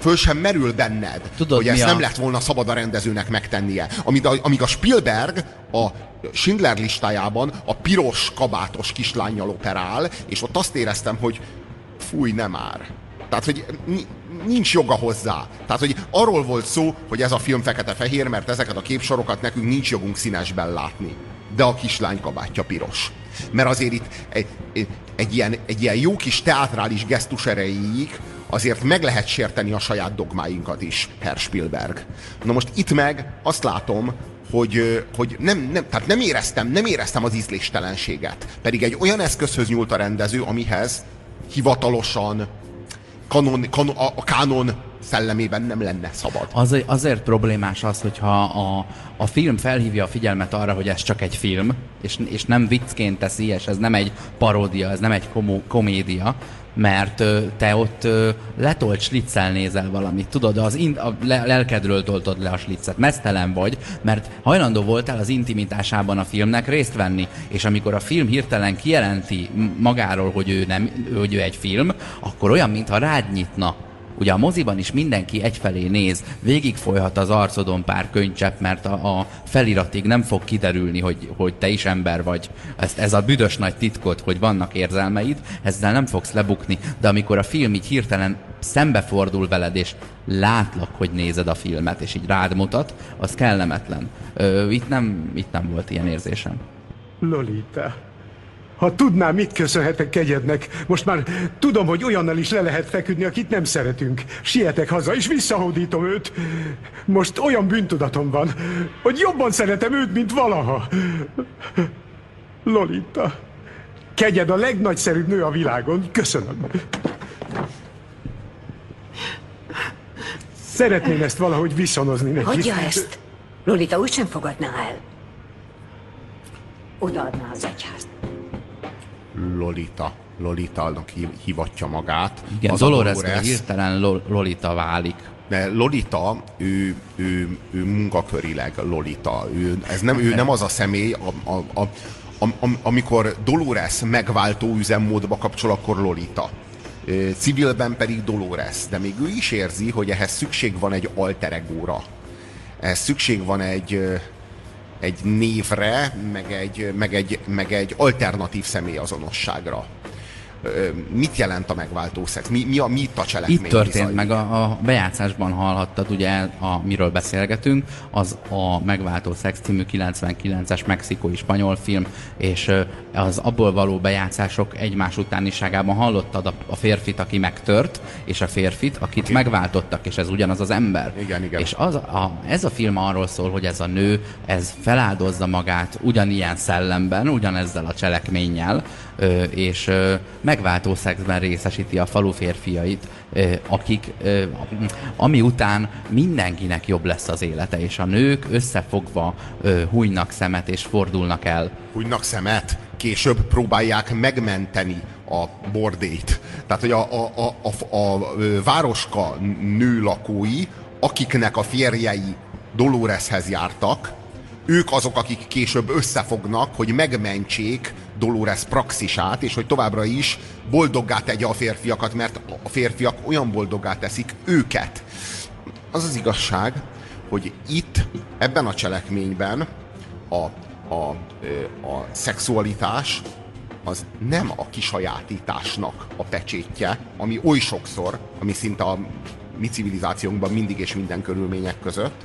föl sem merül benned, Tudod, hogy ezt a... nem lett volna szabad a rendezőnek megtennie. Amíg a, amíg a Spielberg a Schindler listájában a piros kabátos kislányjal operál, és ott azt éreztem, hogy fúj, nem már. Tehát, hogy nincs joga hozzá. Tehát, hogy arról volt szó, hogy ez a film fekete-fehér, mert ezeket a képsorokat nekünk nincs jogunk színesben látni. De a kislány kabátja piros. Mert azért itt egy, egy, ilyen, egy ilyen jó kis teátrális gesztus erejéig azért meg lehet sérteni a saját dogmáinkat is, Herr Spielberg. Na most itt meg azt látom, hogy, hogy nem, nem, tehát nem éreztem, nem éreztem az ízléstelenséget. Pedig egy olyan eszközhöz nyúlt a rendező, amihez hivatalosan kanon, kanon, a, a kánon szellemében nem lenne szabad. Az, azért problémás az, hogyha a, a film felhívja a figyelmet arra, hogy ez csak egy film, és, és nem viccként teszi, és ez nem egy paródia, ez nem egy komó, komédia, mert te ott letolt sliccel nézel valamit, tudod, az in, a lelkedről toltod le a sliccet, mesztelen vagy, mert hajlandó voltál az intimitásában a filmnek részt venni, és amikor a film hirtelen kijelenti magáról, hogy ő, nem, hogy ő egy film, akkor olyan, mintha rád nyitna Ugye a moziban is mindenki egyfelé néz, végigfolyhat az arcodon pár könycsepp, mert a, a feliratig nem fog kiderülni, hogy, hogy te is ember vagy. Ezt, ez a büdös nagy titkot, hogy vannak érzelmeid, ezzel nem fogsz lebukni, de amikor a film így hirtelen szembefordul veled, és látlak, hogy nézed a filmet, és így rád mutat, az kellemetlen. Ö, itt, nem, itt nem volt ilyen érzésem. Lolita, ha tudnám, mit köszönhetek kegyednek, most már tudom, hogy olyannal is le lehet feküdni, akit nem szeretünk. Sietek haza, és visszahódítom őt. Most olyan bűntudatom van, hogy jobban szeretem őt, mint valaha. Lolita, kegyed a legnagyszerűbb nő a világon. Köszönöm. Szeretném ezt valahogy viszonozni neki. Hagyja ezt. Lolita úgysem fogadná el. Odaadná az egyház. Lolita. Lolita-nak hivatja magát. Igen, az Dolores hirtelen Lolita válik. mert Lolita, ő, ő, ő munkakörileg Lolita. Ő, ez nem, ő nem az a személy, a, a, a, a, amikor Dolores megváltó üzemmódba kapcsol, akkor Lolita. Civilben pedig Dolores, de még ő is érzi, hogy ehhez szükség van egy alter egóra. Ehhez szükség van egy, egy névre, meg egy, meg egy, meg egy alternatív személyazonosságra mit jelent a megváltó szex? Mi, mi, a, mi itt a cselekmény? Itt történt bizony? meg, a, a bejátszásban hallhattad, ugye, a, miről beszélgetünk, az a Megváltó szex című 99-es mexikói spanyol film, és az abból való bejátszások egymás utániságában hallottad a, a férfit, aki megtört, és a férfit, akit okay. megváltottak, és ez ugyanaz az ember. Igen, igen. És az, a, ez a film arról szól, hogy ez a nő, ez feláldozza magát ugyanilyen szellemben, ugyanezzel a cselekménnyel, és megváltó szexben részesíti a falu férfiait, akik, ami után mindenkinek jobb lesz az élete, és a nők összefogva hújnak szemet és fordulnak el. Hújnak szemet? Később próbálják megmenteni a bordét. Tehát, hogy a, a, a, a, a városka nőlakói, akiknek a férjei Doloreshez jártak, ők azok, akik később összefognak, hogy megmentsék Dolores praxisát, és hogy továbbra is boldoggá tegye a férfiakat, mert a férfiak olyan boldoggá teszik őket. Az az igazság, hogy itt, ebben a cselekményben a, a, a szexualitás az nem a kisajátításnak a pecsétje, ami oly sokszor, ami szinte a mi civilizációnkban mindig és minden körülmények között,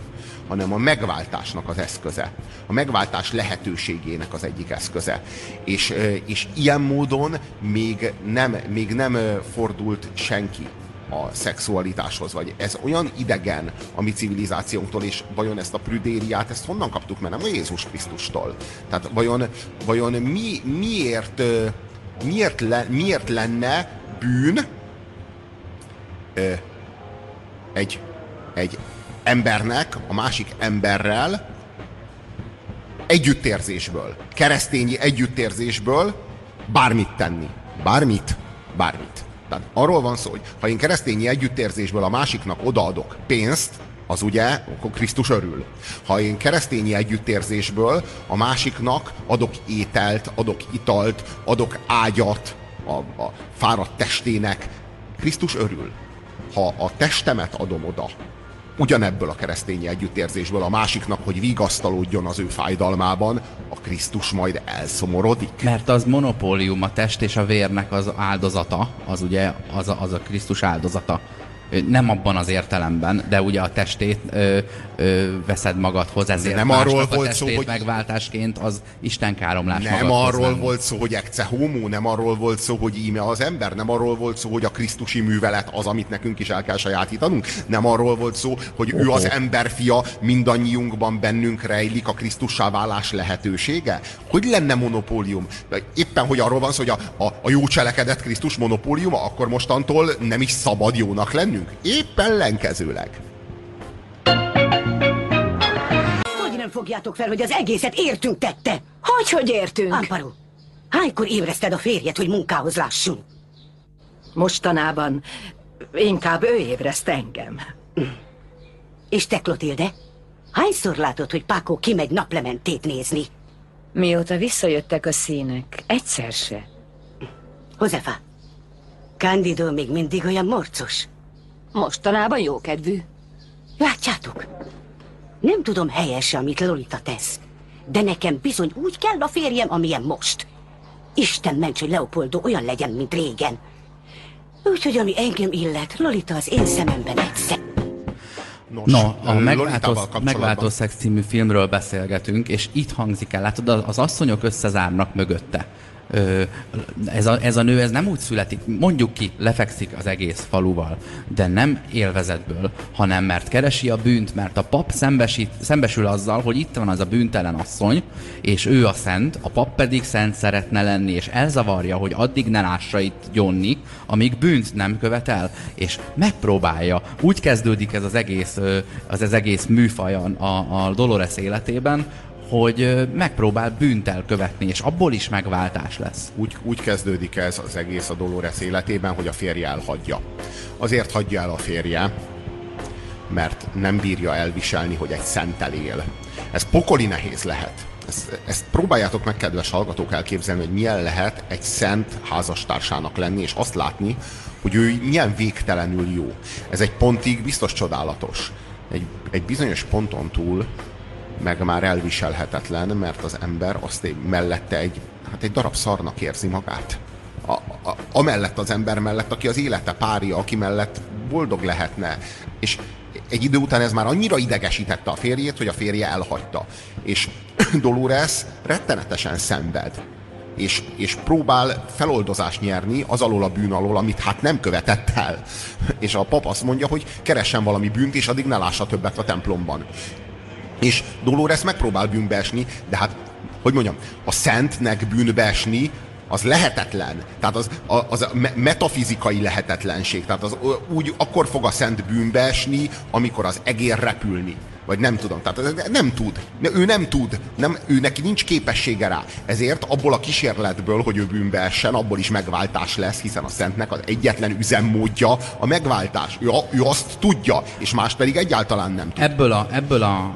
hanem a megváltásnak az eszköze. A megváltás lehetőségének az egyik eszköze. És, és ilyen módon még nem, még nem fordult senki a szexualitáshoz, vagy ez olyan idegen a mi civilizációnktól, és vajon ezt a prüdériát, ezt honnan kaptuk, mert nem a Jézus Krisztustól. Tehát vajon, vajon mi, miért, miért, le, miért lenne bűn egy, egy embernek a másik emberrel együttérzésből, keresztényi együttérzésből bármit tenni. Bármit? Bármit. Tehát arról van szó, hogy ha én keresztényi együttérzésből a másiknak odaadok pénzt, az ugye, akkor Krisztus örül. Ha én keresztényi együttérzésből a másiknak adok ételt, adok italt, adok ágyat a, a fáradt testének, Krisztus örül. Ha a testemet adom oda, ugyanebből a keresztény együttérzésből a másiknak, hogy vigasztalódjon az ő fájdalmában, a Krisztus majd elszomorodik. Mert az monopólium, a test és a vérnek az áldozata, az ugye az a, az a Krisztus áldozata nem abban az értelemben, de ugye a testét ö, veszed magadhoz, ezért nem arról volt szó, hogy megváltásként az Isten káromlás Nem arról nem. volt szó, hogy ecce homo, nem arról volt szó, hogy íme az ember, nem arról volt szó, hogy a krisztusi művelet az, amit nekünk is el kell sajátítanunk, nem arról volt szó, hogy oh, ő az ember fia, mindannyiunkban bennünk rejlik a Krisztussá válás lehetősége? Hogy lenne monopólium? Éppen, hogy arról van szó, hogy a, a, a jó cselekedet Krisztus monopóliuma, akkor mostantól nem is szabad jónak lennünk? bennünk. Éppen lenkezőleg. Hogy nem fogjátok fel, hogy az egészet értünk tette? Hogy, hogy értünk? Amparo, hánykor ébreszted a férjet, hogy munkához lássunk? Mostanában inkább ő ébreszt engem. És te, Klotilde? Hányszor látod, hogy Pákó kimegy naplementét nézni? Mióta visszajöttek a színek, egyszer se. Josefa, Candido még mindig olyan morcos? Mostanában jókedvű. Látjátok? Nem tudom helyes, amit Lolita tesz. De nekem bizony úgy kell a férjem, amilyen most. Isten ments, hogy Leopoldo olyan legyen, mint régen. Úgyhogy ami engem illet, Lolita az én szememben egyszer. Nos, no, a megváltó, megváltó szex című filmről beszélgetünk, és itt hangzik el, látod, az asszonyok összezárnak mögötte ez a, ez a nő ez nem úgy születik, mondjuk ki, lefekszik az egész faluval, de nem élvezetből, hanem mert keresi a bűnt, mert a pap szembesít, szembesül azzal, hogy itt van az a bűntelen asszony, és ő a szent, a pap pedig szent szeretne lenni, és elzavarja, hogy addig ne lássa itt Johnny, amíg bűnt nem követel, és megpróbálja. Úgy kezdődik ez az egész, az, az egész műfaj a, a Dolores életében, hogy megpróbál bűnt elkövetni, és abból is megváltás lesz. Úgy, úgy kezdődik ez az egész a Dolores életében, hogy a férje elhagyja. Azért hagyja el a férje, mert nem bírja elviselni, hogy egy szentel él. Ez pokoli nehéz lehet. Ezt, ezt próbáljátok meg, kedves hallgatók, elképzelni, hogy milyen lehet egy szent házastársának lenni, és azt látni, hogy ő milyen végtelenül jó. Ez egy pontig biztos csodálatos. Egy, egy bizonyos ponton túl meg már elviselhetetlen, mert az ember azt mellette egy, hát egy darab szarnak érzi magát. A, a, amellett az ember mellett, aki az élete párja, aki mellett boldog lehetne. És egy idő után ez már annyira idegesítette a férjét, hogy a férje elhagyta. És [CLEARS THROAT] Dolores rettenetesen szenved. És, és próbál feloldozást nyerni az alól a bűn alól, amit hát nem követett el. [LAUGHS] És a pap azt mondja, hogy keressen valami bűnt, és addig ne lássa többet a templomban. És Dolores megpróbál bűnbe esni, de hát, hogy mondjam, a szentnek bűnbe esni, az lehetetlen. Tehát az, az metafizikai lehetetlenség. Tehát az úgy akkor fog a szent bűnbe esni, amikor az egér repülni. Vagy nem tudom. Tehát nem tud. Ő nem tud. Nem, ő neki nincs képessége rá. Ezért abból a kísérletből, hogy ő bűnbe essen, abból is megváltás lesz, hiszen a Szentnek az egyetlen üzemmódja a megváltás. Ő, ő azt tudja, és más pedig egyáltalán nem tud. Ebből, a, ebből, a,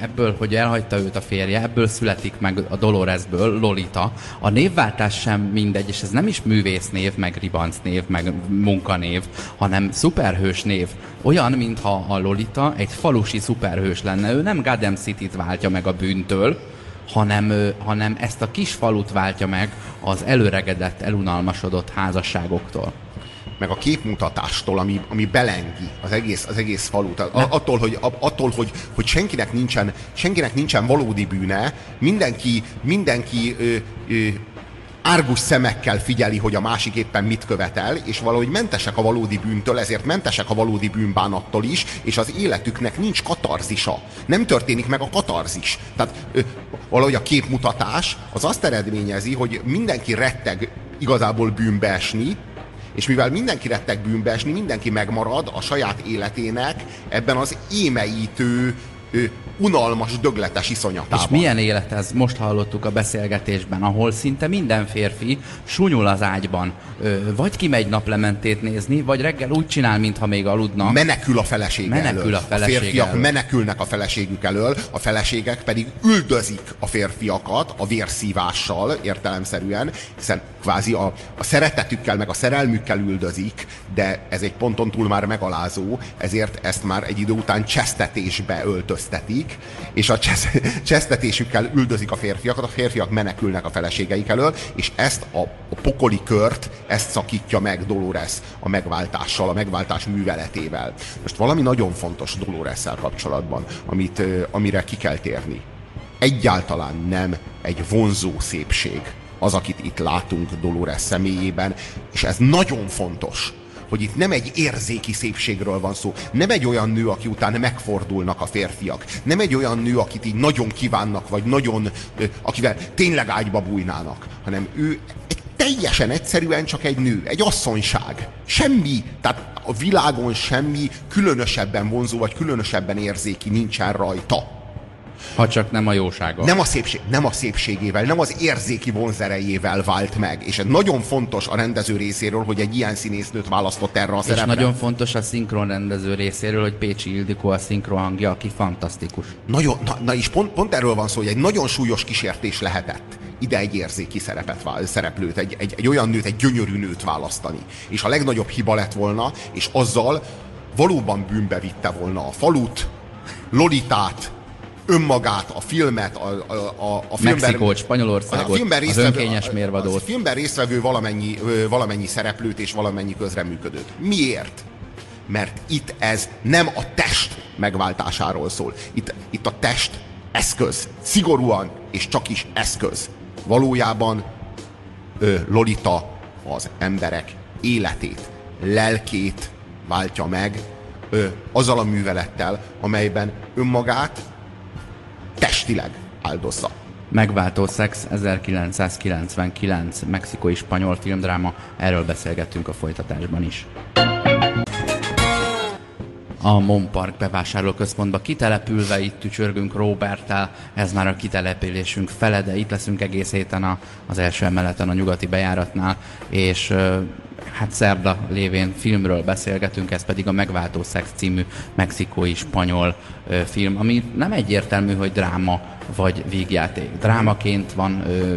ebből, hogy elhagyta őt a férje, ebből születik meg a Doloresből Lolita. A névváltás sem mindegy, és ez nem is művésznév, meg ribancnév, meg munkanév, hanem szuperhős név. Olyan, mintha a Lolita egy falusi szuperhős lenne. Ő nem Gotham City-t váltja meg a bűntől, hanem, hanem ezt a kis falut váltja meg az előregedett, elunalmasodott házasságoktól meg a képmutatástól, ami, ami belengi az egész, az egész falut. Attól, hogy, attól hogy, hogy senkinek, nincsen, senkinek nincsen valódi bűne, mindenki, mindenki ö, ö, árgus szemekkel figyeli, hogy a másik éppen mit követel, és valahogy mentesek a valódi bűntől, ezért mentesek a valódi bűnbánattól is, és az életüknek nincs katarzisa. Nem történik meg a katarzis. Tehát ö, valahogy a képmutatás az azt eredményezi, hogy mindenki retteg igazából bűnbe esni, és mivel mindenki retteg bűnbe esni, mindenki megmarad a saját életének ebben az émeítő, unalmas, dögletes iszonyatában. És milyen élet ez? Most hallottuk a beszélgetésben, ahol szinte minden férfi sunyul az ágyban. Ö, vagy kimegy naplementét nézni, vagy reggel úgy csinál, mintha még aludna. Menekül a feleség Menekül elől. a feleség A férfiak elől. menekülnek a feleségük elől, a feleségek pedig üldözik a férfiakat a vérszívással értelemszerűen, hiszen kvázi a, a szeretetükkel, meg a szerelmükkel üldözik, de ez egy ponton túl már megalázó, ezért ezt már egy idő után csesztetésbe öltöztetik, és a csesz, [LAUGHS] csesztetésükkel üldözik a férfiakat, a férfiak menekülnek a feleségeik elől, és ezt a, a pokoli kört, ezt szakítja meg Dolores a megváltással, a megváltás műveletével. Most valami nagyon fontos dolores kapcsolatban, amit, amire ki kell térni. Egyáltalán nem egy vonzó szépség az, akit itt látunk Dolores személyében, és ez nagyon fontos, hogy itt nem egy érzéki szépségről van szó, nem egy olyan nő, aki után megfordulnak a férfiak, nem egy olyan nő, akit így nagyon kívánnak, vagy nagyon, akivel tényleg ágyba bújnának, hanem ő egy teljesen egyszerűen csak egy nő, egy asszonyság. Semmi, tehát a világon semmi különösebben vonzó, vagy különösebben érzéki nincsen rajta. Ha csak nem a jósága. Nem a, szépség, nem a szépségével, nem az érzéki vonzerejével vált meg. És ez nagyon fontos a rendező részéről, hogy egy ilyen színésznőt választott erre a szerepre. És nagyon fontos a szinkron rendező részéről, hogy Pécsi Ildikó a szinkron hangja, aki fantasztikus. Nagyon, na, na és pont, pont erről van szó, hogy egy nagyon súlyos kísértés lehetett ide egy érzéki szerepet, szereplőt, egy, egy, egy olyan nőt, egy gyönyörű nőt választani. És a legnagyobb hiba lett volna, és azzal valóban bűnbe vitte volna a falut, Lolitát, önmagát, a filmet, a, a, a, a filmben... Mexikót, Spanyolországot, a filmben az önkényes mérvadót. A filmben résztvevő valamennyi, valamennyi szereplőt és valamennyi közreműködőt. Miért? Mert itt ez nem a test megváltásáról szól. Itt, itt a test eszköz. Szigorúan és csak is eszköz. Valójában ö, Lolita az emberek életét, lelkét váltja meg ö, azzal a művelettel, amelyben önmagát testileg áldozza. Megváltó Szex 1999 mexikói spanyol filmdráma, erről beszélgettünk a folytatásban is. A Mon Park bevásárlóközpontba kitelepülve itt tücsörgünk Roberttel, ez már a kitelepülésünk fele, de itt leszünk egész héten a, az első emeleten a nyugati bejáratnál, és hát szerda lévén filmről beszélgetünk, ez pedig a Megváltó Szex című mexikói-spanyol ö, film, ami nem egyértelmű, hogy dráma vagy vígjáték. Drámaként van ö,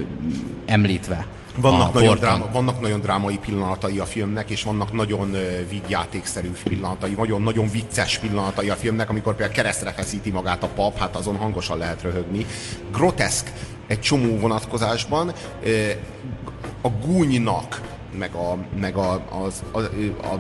említve. Vannak nagyon, portán. dráma, vannak nagyon drámai pillanatai a filmnek, és vannak nagyon uh, vígjátékszerű pillanatai, nagyon, nagyon vicces pillanatai a filmnek, amikor például keresztre feszíti magát a pap, hát azon hangosan lehet röhögni. Groteszk egy csomó vonatkozásban. Uh, a gúnynak, meg, a, meg a, az, a, a,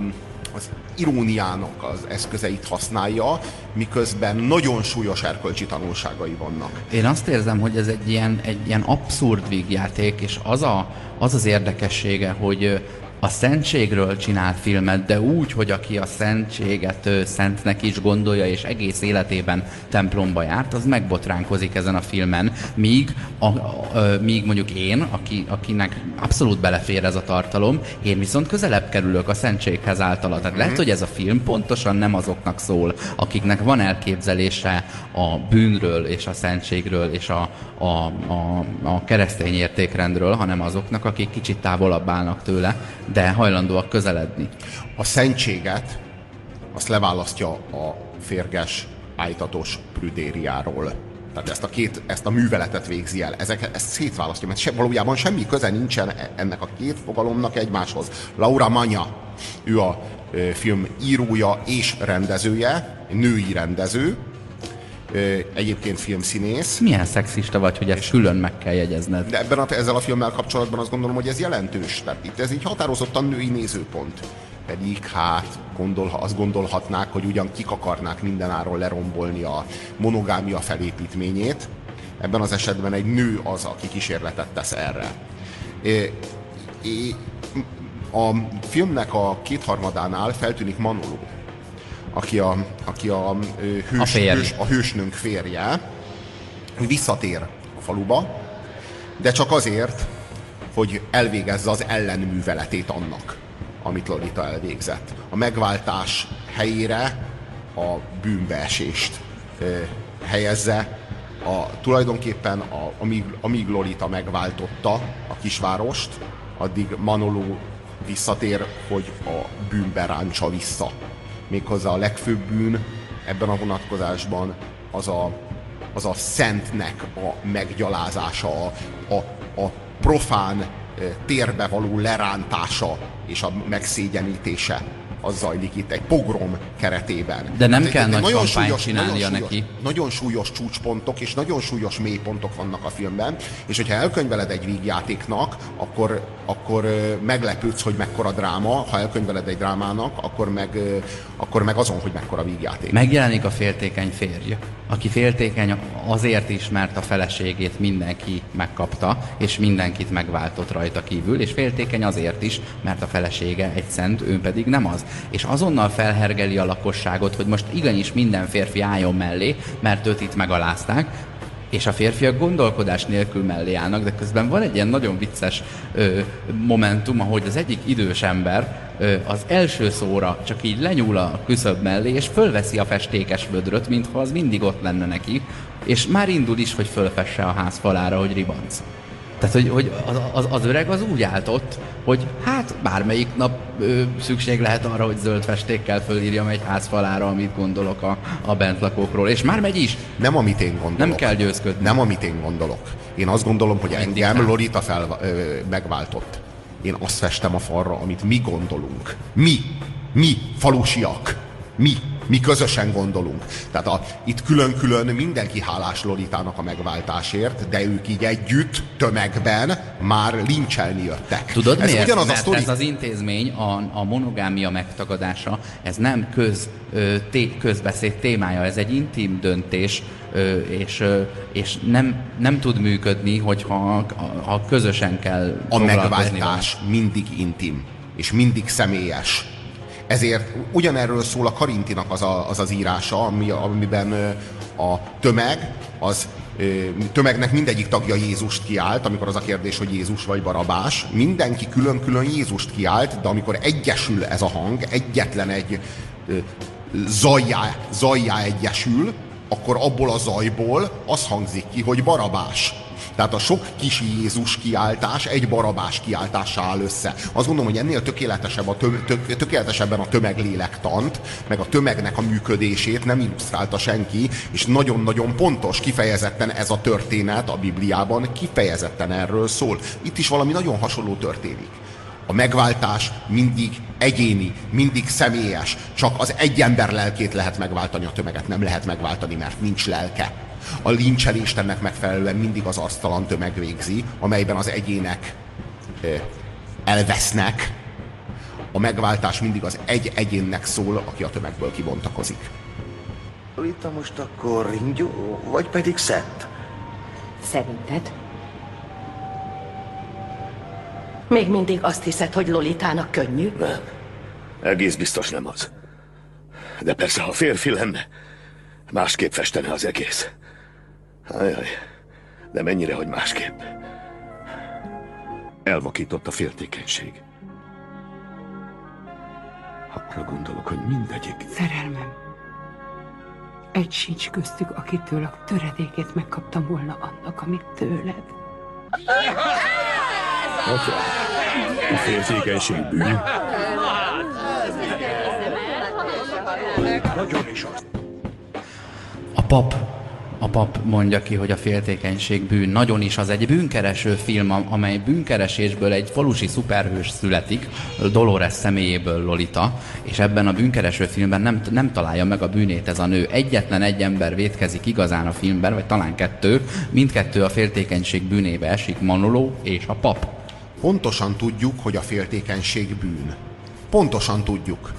az iróniának az eszközeit használja, miközben nagyon súlyos erkölcsi tanulságai vannak. Én azt érzem, hogy ez egy ilyen, egy ilyen abszurd vígjáték, és az, a, az az érdekessége, hogy a szentségről csinál filmet, de úgy, hogy aki a szentséget ö, szentnek is gondolja, és egész életében templomba járt, az megbotránkozik ezen a filmen, míg, a, a, ö, míg mondjuk én, aki, akinek abszolút belefér ez a tartalom, én viszont közelebb kerülök a szentséghez általa. Tehát lehet, hogy ez a film pontosan nem azoknak szól, akiknek van elképzelése a bűnről és a szentségről és a, a, a, a keresztény értékrendről, hanem azoknak, akik kicsit távolabb állnak tőle, de hajlandóak közeledni. a szentséget azt leválasztja a férges, ájtatos prüdériáról. Tehát ezt a, két, ezt a műveletet végzi el. Ezek, ezt szétválasztja, mert se, valójában semmi köze nincsen e- ennek a két fogalomnak egymáshoz. Laura Manya, ő a ö, film írója és rendezője, női rendező, egyébként filmszínész. Milyen szexista vagy, hogy ezt külön meg kell jegyezned? De ebben a, ezzel a filmmel kapcsolatban azt gondolom, hogy ez jelentős. Tehát itt ez így határozottan női nézőpont. Pedig hát gondol, azt gondolhatnák, hogy ugyan kik akarnák mindenáron lerombolni a monogámia felépítményét. Ebben az esetben egy nő az, aki kísérletet tesz erre. É, é, a filmnek a kétharmadánál feltűnik Manolo, aki a, aki a, ö, A hős, hős, a hősnőnk férje, visszatér a faluba, de csak azért, hogy elvégezze az ellenműveletét annak, amit Lolita elvégzett. A megváltás helyére a bűnbeesést ö, helyezze, a, tulajdonképpen a, amíg, amíg Lolita megváltotta a kisvárost, addig Manolo visszatér, hogy a bűnbe ráncsa vissza. Méghozzá a legfőbb bűn ebben a vonatkozásban az a, az a szentnek a meggyalázása, a, a, a profán eh, térbe való lerántása és a megszégyenítése az zajlik itt egy pogrom keretében. De nem Hát kell nagy kampányt csinálnia nagyon súlyos, neki. Nagyon súlyos csúcspontok és nagyon súlyos mélypontok vannak a filmben, és hogyha elkönyveled egy vígjátéknak, akkor, akkor meglepődsz, hogy mekkora dráma, ha elkönyveled egy drámának, akkor meg, akkor meg azon, hogy mekkora vígjáték. Megjelenik a féltékeny férj, aki féltékeny azért is, mert a feleségét mindenki megkapta, és mindenkit megváltott rajta kívül, és féltékeny azért is, mert a felesége egy szent, ő pedig nem az. És azonnal felhergeli a lakosságot, hogy most igenis minden férfi álljon mellé, mert őt itt megalázták, és a férfiak gondolkodás nélkül mellé állnak, de közben van egy ilyen nagyon vicces ö, momentum, ahogy az egyik idős ember az első szóra csak így lenyúl a küszöb mellé, és fölveszi a festékes vödröt, mintha az mindig ott lenne neki, és már indul is, hogy fölfesse a ház falára, hogy ribanc. Tehát, hogy, hogy az, az, az öreg az úgy állt ott, hogy hát bármelyik nap ö, szükség lehet arra, hogy zöld festékkel fölírjam egy ház falára, amit gondolok a, a bentlakókról, és már megy is. Nem amit én gondolok. Nem kell győzködni. Nem amit én gondolok. Én azt gondolom, hogy Mindig engem nem. Lolita fel, ö, megváltott. Én azt festem a falra, amit mi gondolunk. Mi. Mi, falusiak. Mi. Mi közösen gondolunk. Tehát a, itt külön-külön mindenki hálás Lolitának a megváltásért, de ők így együtt, tömegben már lincselni jöttek. Tudod ez miért? ugyanaz a Mert sztori. ez az intézmény, a, a monogámia megtagadása, ez nem köz, té, közbeszéd témája, ez egy intim döntés, és, és nem, nem tud működni, hogyha ha közösen kell a megváltás mindig intim, és mindig személyes. Ezért ugyanerről szól a Karintinak az a, az, az írása, ami, amiben a tömeg, az tömegnek mindegyik tagja Jézust kiállt, amikor az a kérdés, hogy Jézus vagy Barabás. Mindenki külön-külön Jézust kiállt, de amikor egyesül ez a hang, egyetlen egy zajjá, zajjá egyesül, akkor abból a zajból az hangzik ki, hogy Barabás. Tehát a sok kis Jézus kiáltás egy barabás kiáltással áll össze. Azt gondolom, hogy ennél tökéletesebb a töm, tök, tökéletesebben a tömeglélektant, meg a tömegnek a működését nem illusztrálta senki, és nagyon-nagyon pontos, kifejezetten ez a történet a Bibliában kifejezetten erről szól. Itt is valami nagyon hasonló történik. A megváltás mindig egyéni, mindig személyes. Csak az egy ember lelkét lehet megváltani, a tömeget nem lehet megváltani, mert nincs lelke. A lincselést ennek megfelelően mindig az asztalan tömeg végzi, amelyben az egyének elvesznek. A megváltás mindig az egy egyénnek szól, aki a tömegből kibontakozik. Itt most akkor ringyó, vagy pedig szent? Szerinted? Még mindig azt hiszed, hogy Lolitának könnyű? Nem. Egész biztos nem az. De persze, ha férfi lenne, másképp festene az egész. Ajaj, de mennyire, hogy másképp. Elvakított a féltékenység. Arra gondolok, hogy mindegyik. Szerelmem. Egy sincs köztük, akitől a töredékét megkaptam volna annak, amit tőled. Atya, a féltékenység bűn. Nagyon is az. A pap, a pap mondja ki, hogy a féltékenység bűn. Nagyon is az egy bűnkereső film, amely bűnkeresésből egy falusi szuperhős születik, Dolores személyéből Lolita, és ebben a bűnkereső filmben nem, nem találja meg a bűnét ez a nő. Egyetlen egy ember vétkezik igazán a filmben, vagy talán kettő, mindkettő a féltékenység bűnébe esik, Manoló és a pap. Pontosan tudjuk, hogy a féltékenység bűn. Pontosan tudjuk,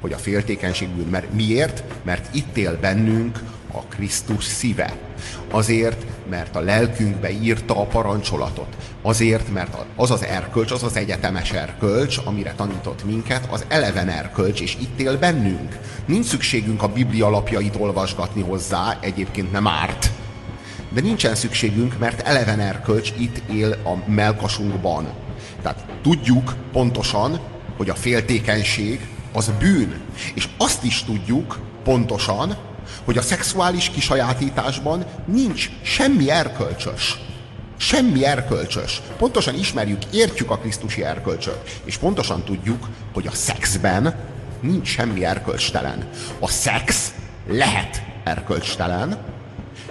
hogy a féltékenység bűn. Mert miért? Mert itt él bennünk a Krisztus szíve. Azért, mert a lelkünkbe írta a parancsolatot. Azért, mert az az erkölcs, az az egyetemes erkölcs, amire tanított minket, az eleven erkölcs, és itt él bennünk. Nincs szükségünk a Biblia alapjait olvasgatni hozzá, egyébként nem árt. De nincsen szükségünk, mert eleven erkölcs itt él a melkasunkban. Tehát tudjuk pontosan, hogy a féltékenység az bűn. És azt is tudjuk pontosan, hogy a szexuális kisajátításban nincs semmi erkölcsös. Semmi erkölcsös. Pontosan ismerjük, értjük a Krisztusi erkölcsöt. És pontosan tudjuk, hogy a szexben nincs semmi erkölcstelen. A szex lehet erkölcstelen,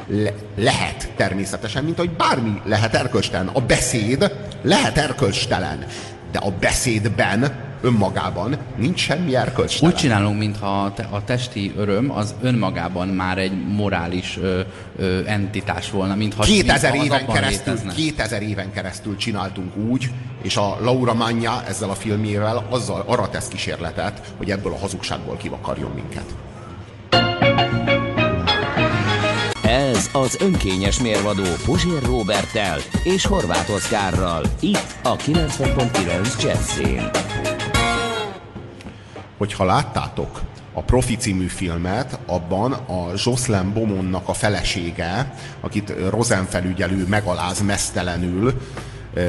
le, lehet természetesen, mint hogy bármi lehet erkölcstelen. A beszéd lehet erkölcstelen, de a beszédben önmagában nincs semmi erkölcstelen. Úgy csinálunk, mintha a, te, a testi öröm az önmagában már egy morális ö, ö, entitás volna, mintha 2000 mintha éven, keresztül, létezne. 2000 éven keresztül csináltunk úgy, és a Laura Magna ezzel a filmjével azzal arra tesz kísérletet, hogy ebből a hazugságból kivakarjon minket. Ez az önkényes mérvadó Puzsér Robertel és Horváth Oszkárral. Itt a 90.9 Jazzin. Hogyha láttátok a Profi című filmet, abban a Jocelyn Beaumontnak a felesége, akit Rosenfelügyelő megaláz mesztelenül,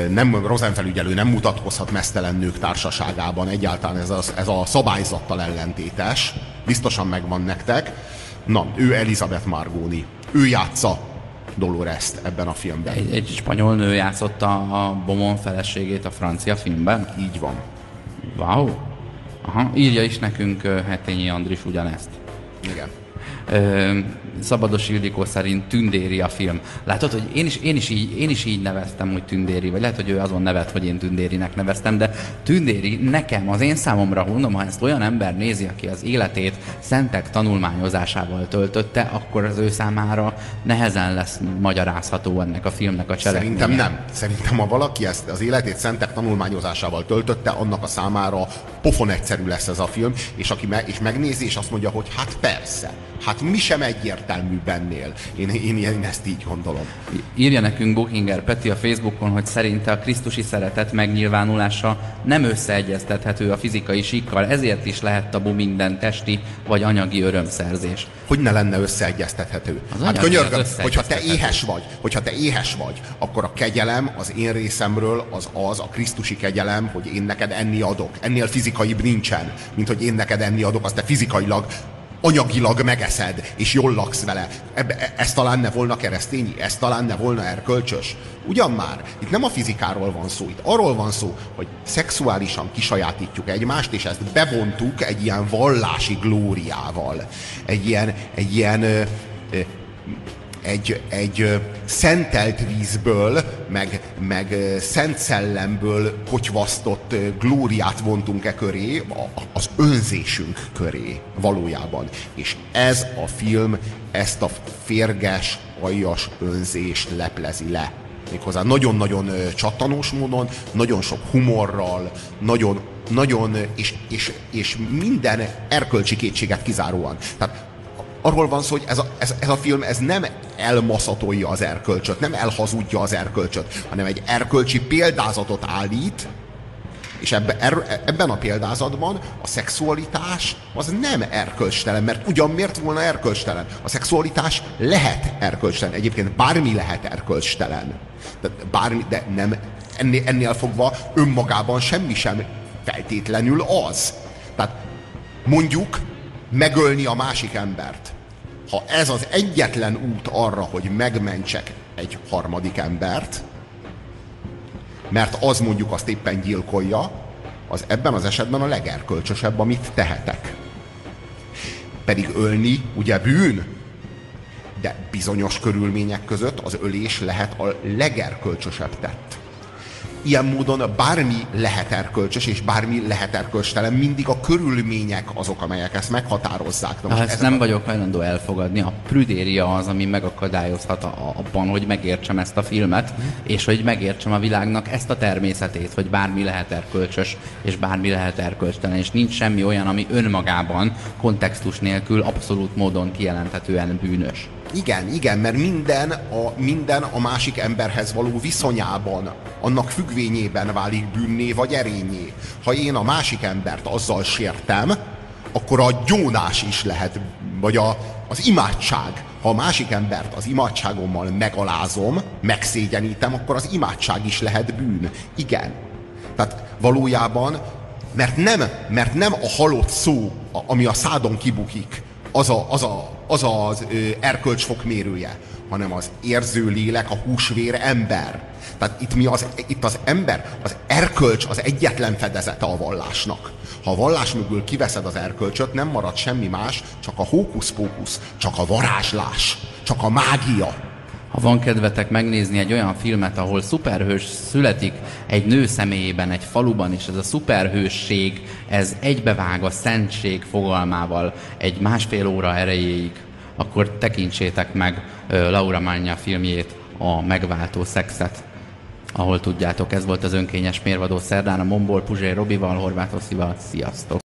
nem, Rosenfelügyelő nem mutatkozhat mesztelen nők társaságában, egyáltalán ez a, ez a szabályzattal ellentétes, biztosan megvan nektek. Na, ő Elizabeth Margoni. Ő játsza Dolores-t ebben a filmben. Egy, egy spanyol nő játszotta a Bomon feleségét a francia filmben? Így van. Wow! Aha, írja is nekünk Hetényi Andris ugyanezt. Igen. Ö, Szabados Ildikó szerint tündéri a film. Látod, hogy én is, én, is így, én is így neveztem, hogy tündéri, vagy lehet, hogy ő azon nevet, hogy én tündérinek neveztem, de tündéri nekem, az én számomra, mondom, ha ezt olyan ember nézi, aki az életét szentek tanulmányozásával töltötte, akkor az ő számára nehezen lesz magyarázható ennek a filmnek a cselekménye. Szerintem nem. Szerintem, ha valaki ezt az életét szentek tanulmányozásával töltötte, annak a számára pofon egyszerű lesz ez a film, és aki me- és megnézi, és azt mondja, hogy hát persze, hát mi sem egyértelműbb ennél. Én, én, én ezt így gondolom. Írja nekünk Buchinger Peti a Facebookon, hogy szerinte a Krisztusi szeretet megnyilvánulása nem összeegyeztethető a fizikai síkkal, ezért is lehet tabu minden testi vagy anyagi örömszerzés. Hogy ne lenne összeegyeztethető? Az hát könyörgöm, hogyha te éhes vagy, hogyha te éhes vagy, akkor a kegyelem az én részemről az az, a Krisztusi kegyelem, hogy én neked enni adok. Ennél fizikaibb nincsen, mint hogy én neked enni adok, azt te fizikailag anyagilag megeszed, és jól laksz vele. Ebbe, ez talán ne volna keresztényi, ez talán ne volna erkölcsös. Ugyan már, itt nem a fizikáról van szó, itt arról van szó, hogy szexuálisan kisajátítjuk egymást, és ezt bevontuk egy ilyen vallási glóriával. Egy ilyen, egy ilyen ö, ö, egy, egy szentelt vízből, meg, meg szent szellemből kotyvasztott glóriát vontunk e köré, az önzésünk köré valójában. És ez a film ezt a férges, aljas önzést leplezi le. Méghozzá nagyon-nagyon csattanós módon, nagyon sok humorral, nagyon, nagyon és, és, és minden erkölcsi kétséget kizáróan. Tehát arról van szó, hogy ez a, ez, ez a film ez nem elmaszatolja az erkölcsöt, nem elhazudja az erkölcsöt, hanem egy erkölcsi példázatot állít, és ebbe, er, ebben a példázatban a szexualitás az nem erkölcstelen, mert ugyan miért volna erkölcstelen? A szexualitás lehet erkölcstelen. Egyébként bármi lehet erkölcstelen. De, bármi, de nem, ennél, ennél fogva önmagában semmi sem feltétlenül az. Tehát mondjuk megölni a másik embert ha ez az egyetlen út arra, hogy megmentsek egy harmadik embert, mert az mondjuk azt éppen gyilkolja, az ebben az esetben a legerkölcsösebb, amit tehetek. Pedig ölni ugye bűn, de bizonyos körülmények között az ölés lehet a legerkölcsösebb tett ilyen módon bármi lehet erkölcsös, és bármi lehet erkölcstelen, mindig a körülmények azok, amelyek ezt meghatározzák. Na, most ezt nem a... vagyok hajlandó elfogadni. A prüdéria az, ami megakadályozhat a, abban, hogy megértsem ezt a filmet, mm. és hogy megértsem a világnak ezt a természetét, hogy bármi lehet erkölcsös, és bármi lehet erkölcstelen, és nincs semmi olyan, ami önmagában, kontextus nélkül abszolút módon kijelenthetően bűnös. Igen, igen, mert minden a, minden a másik emberhez való viszonyában, annak függvényében válik bűnné vagy erényé. Ha én a másik embert azzal sértem, akkor a gyónás is lehet, vagy a, az imádság. Ha a másik embert az imádságommal megalázom, megszégyenítem, akkor az imádság is lehet bűn. Igen. Tehát valójában, mert nem, mert nem a halott szó, ami a szádon kibukik, az a, az, a, az, az erkölcsfok mérője, hanem az érző lélek, a húsvér ember. Tehát itt, mi az, itt az ember, az erkölcs az egyetlen fedezete a vallásnak. Ha a vallás mögül kiveszed az erkölcsöt, nem marad semmi más, csak a hókusz-pókusz, csak a varázslás, csak a mágia. Ha van kedvetek megnézni egy olyan filmet, ahol szuperhős születik egy nő személyében, egy faluban, és ez a szuperhősség, ez egybevág a szentség fogalmával egy másfél óra erejéig, akkor tekintsétek meg Laura Magna filmjét, a Megváltó szexet, ahol tudjátok, ez volt az önkényes mérvadó szerdán a Mombol Puzsé Robival, Horváth Oszival. Sziasztok!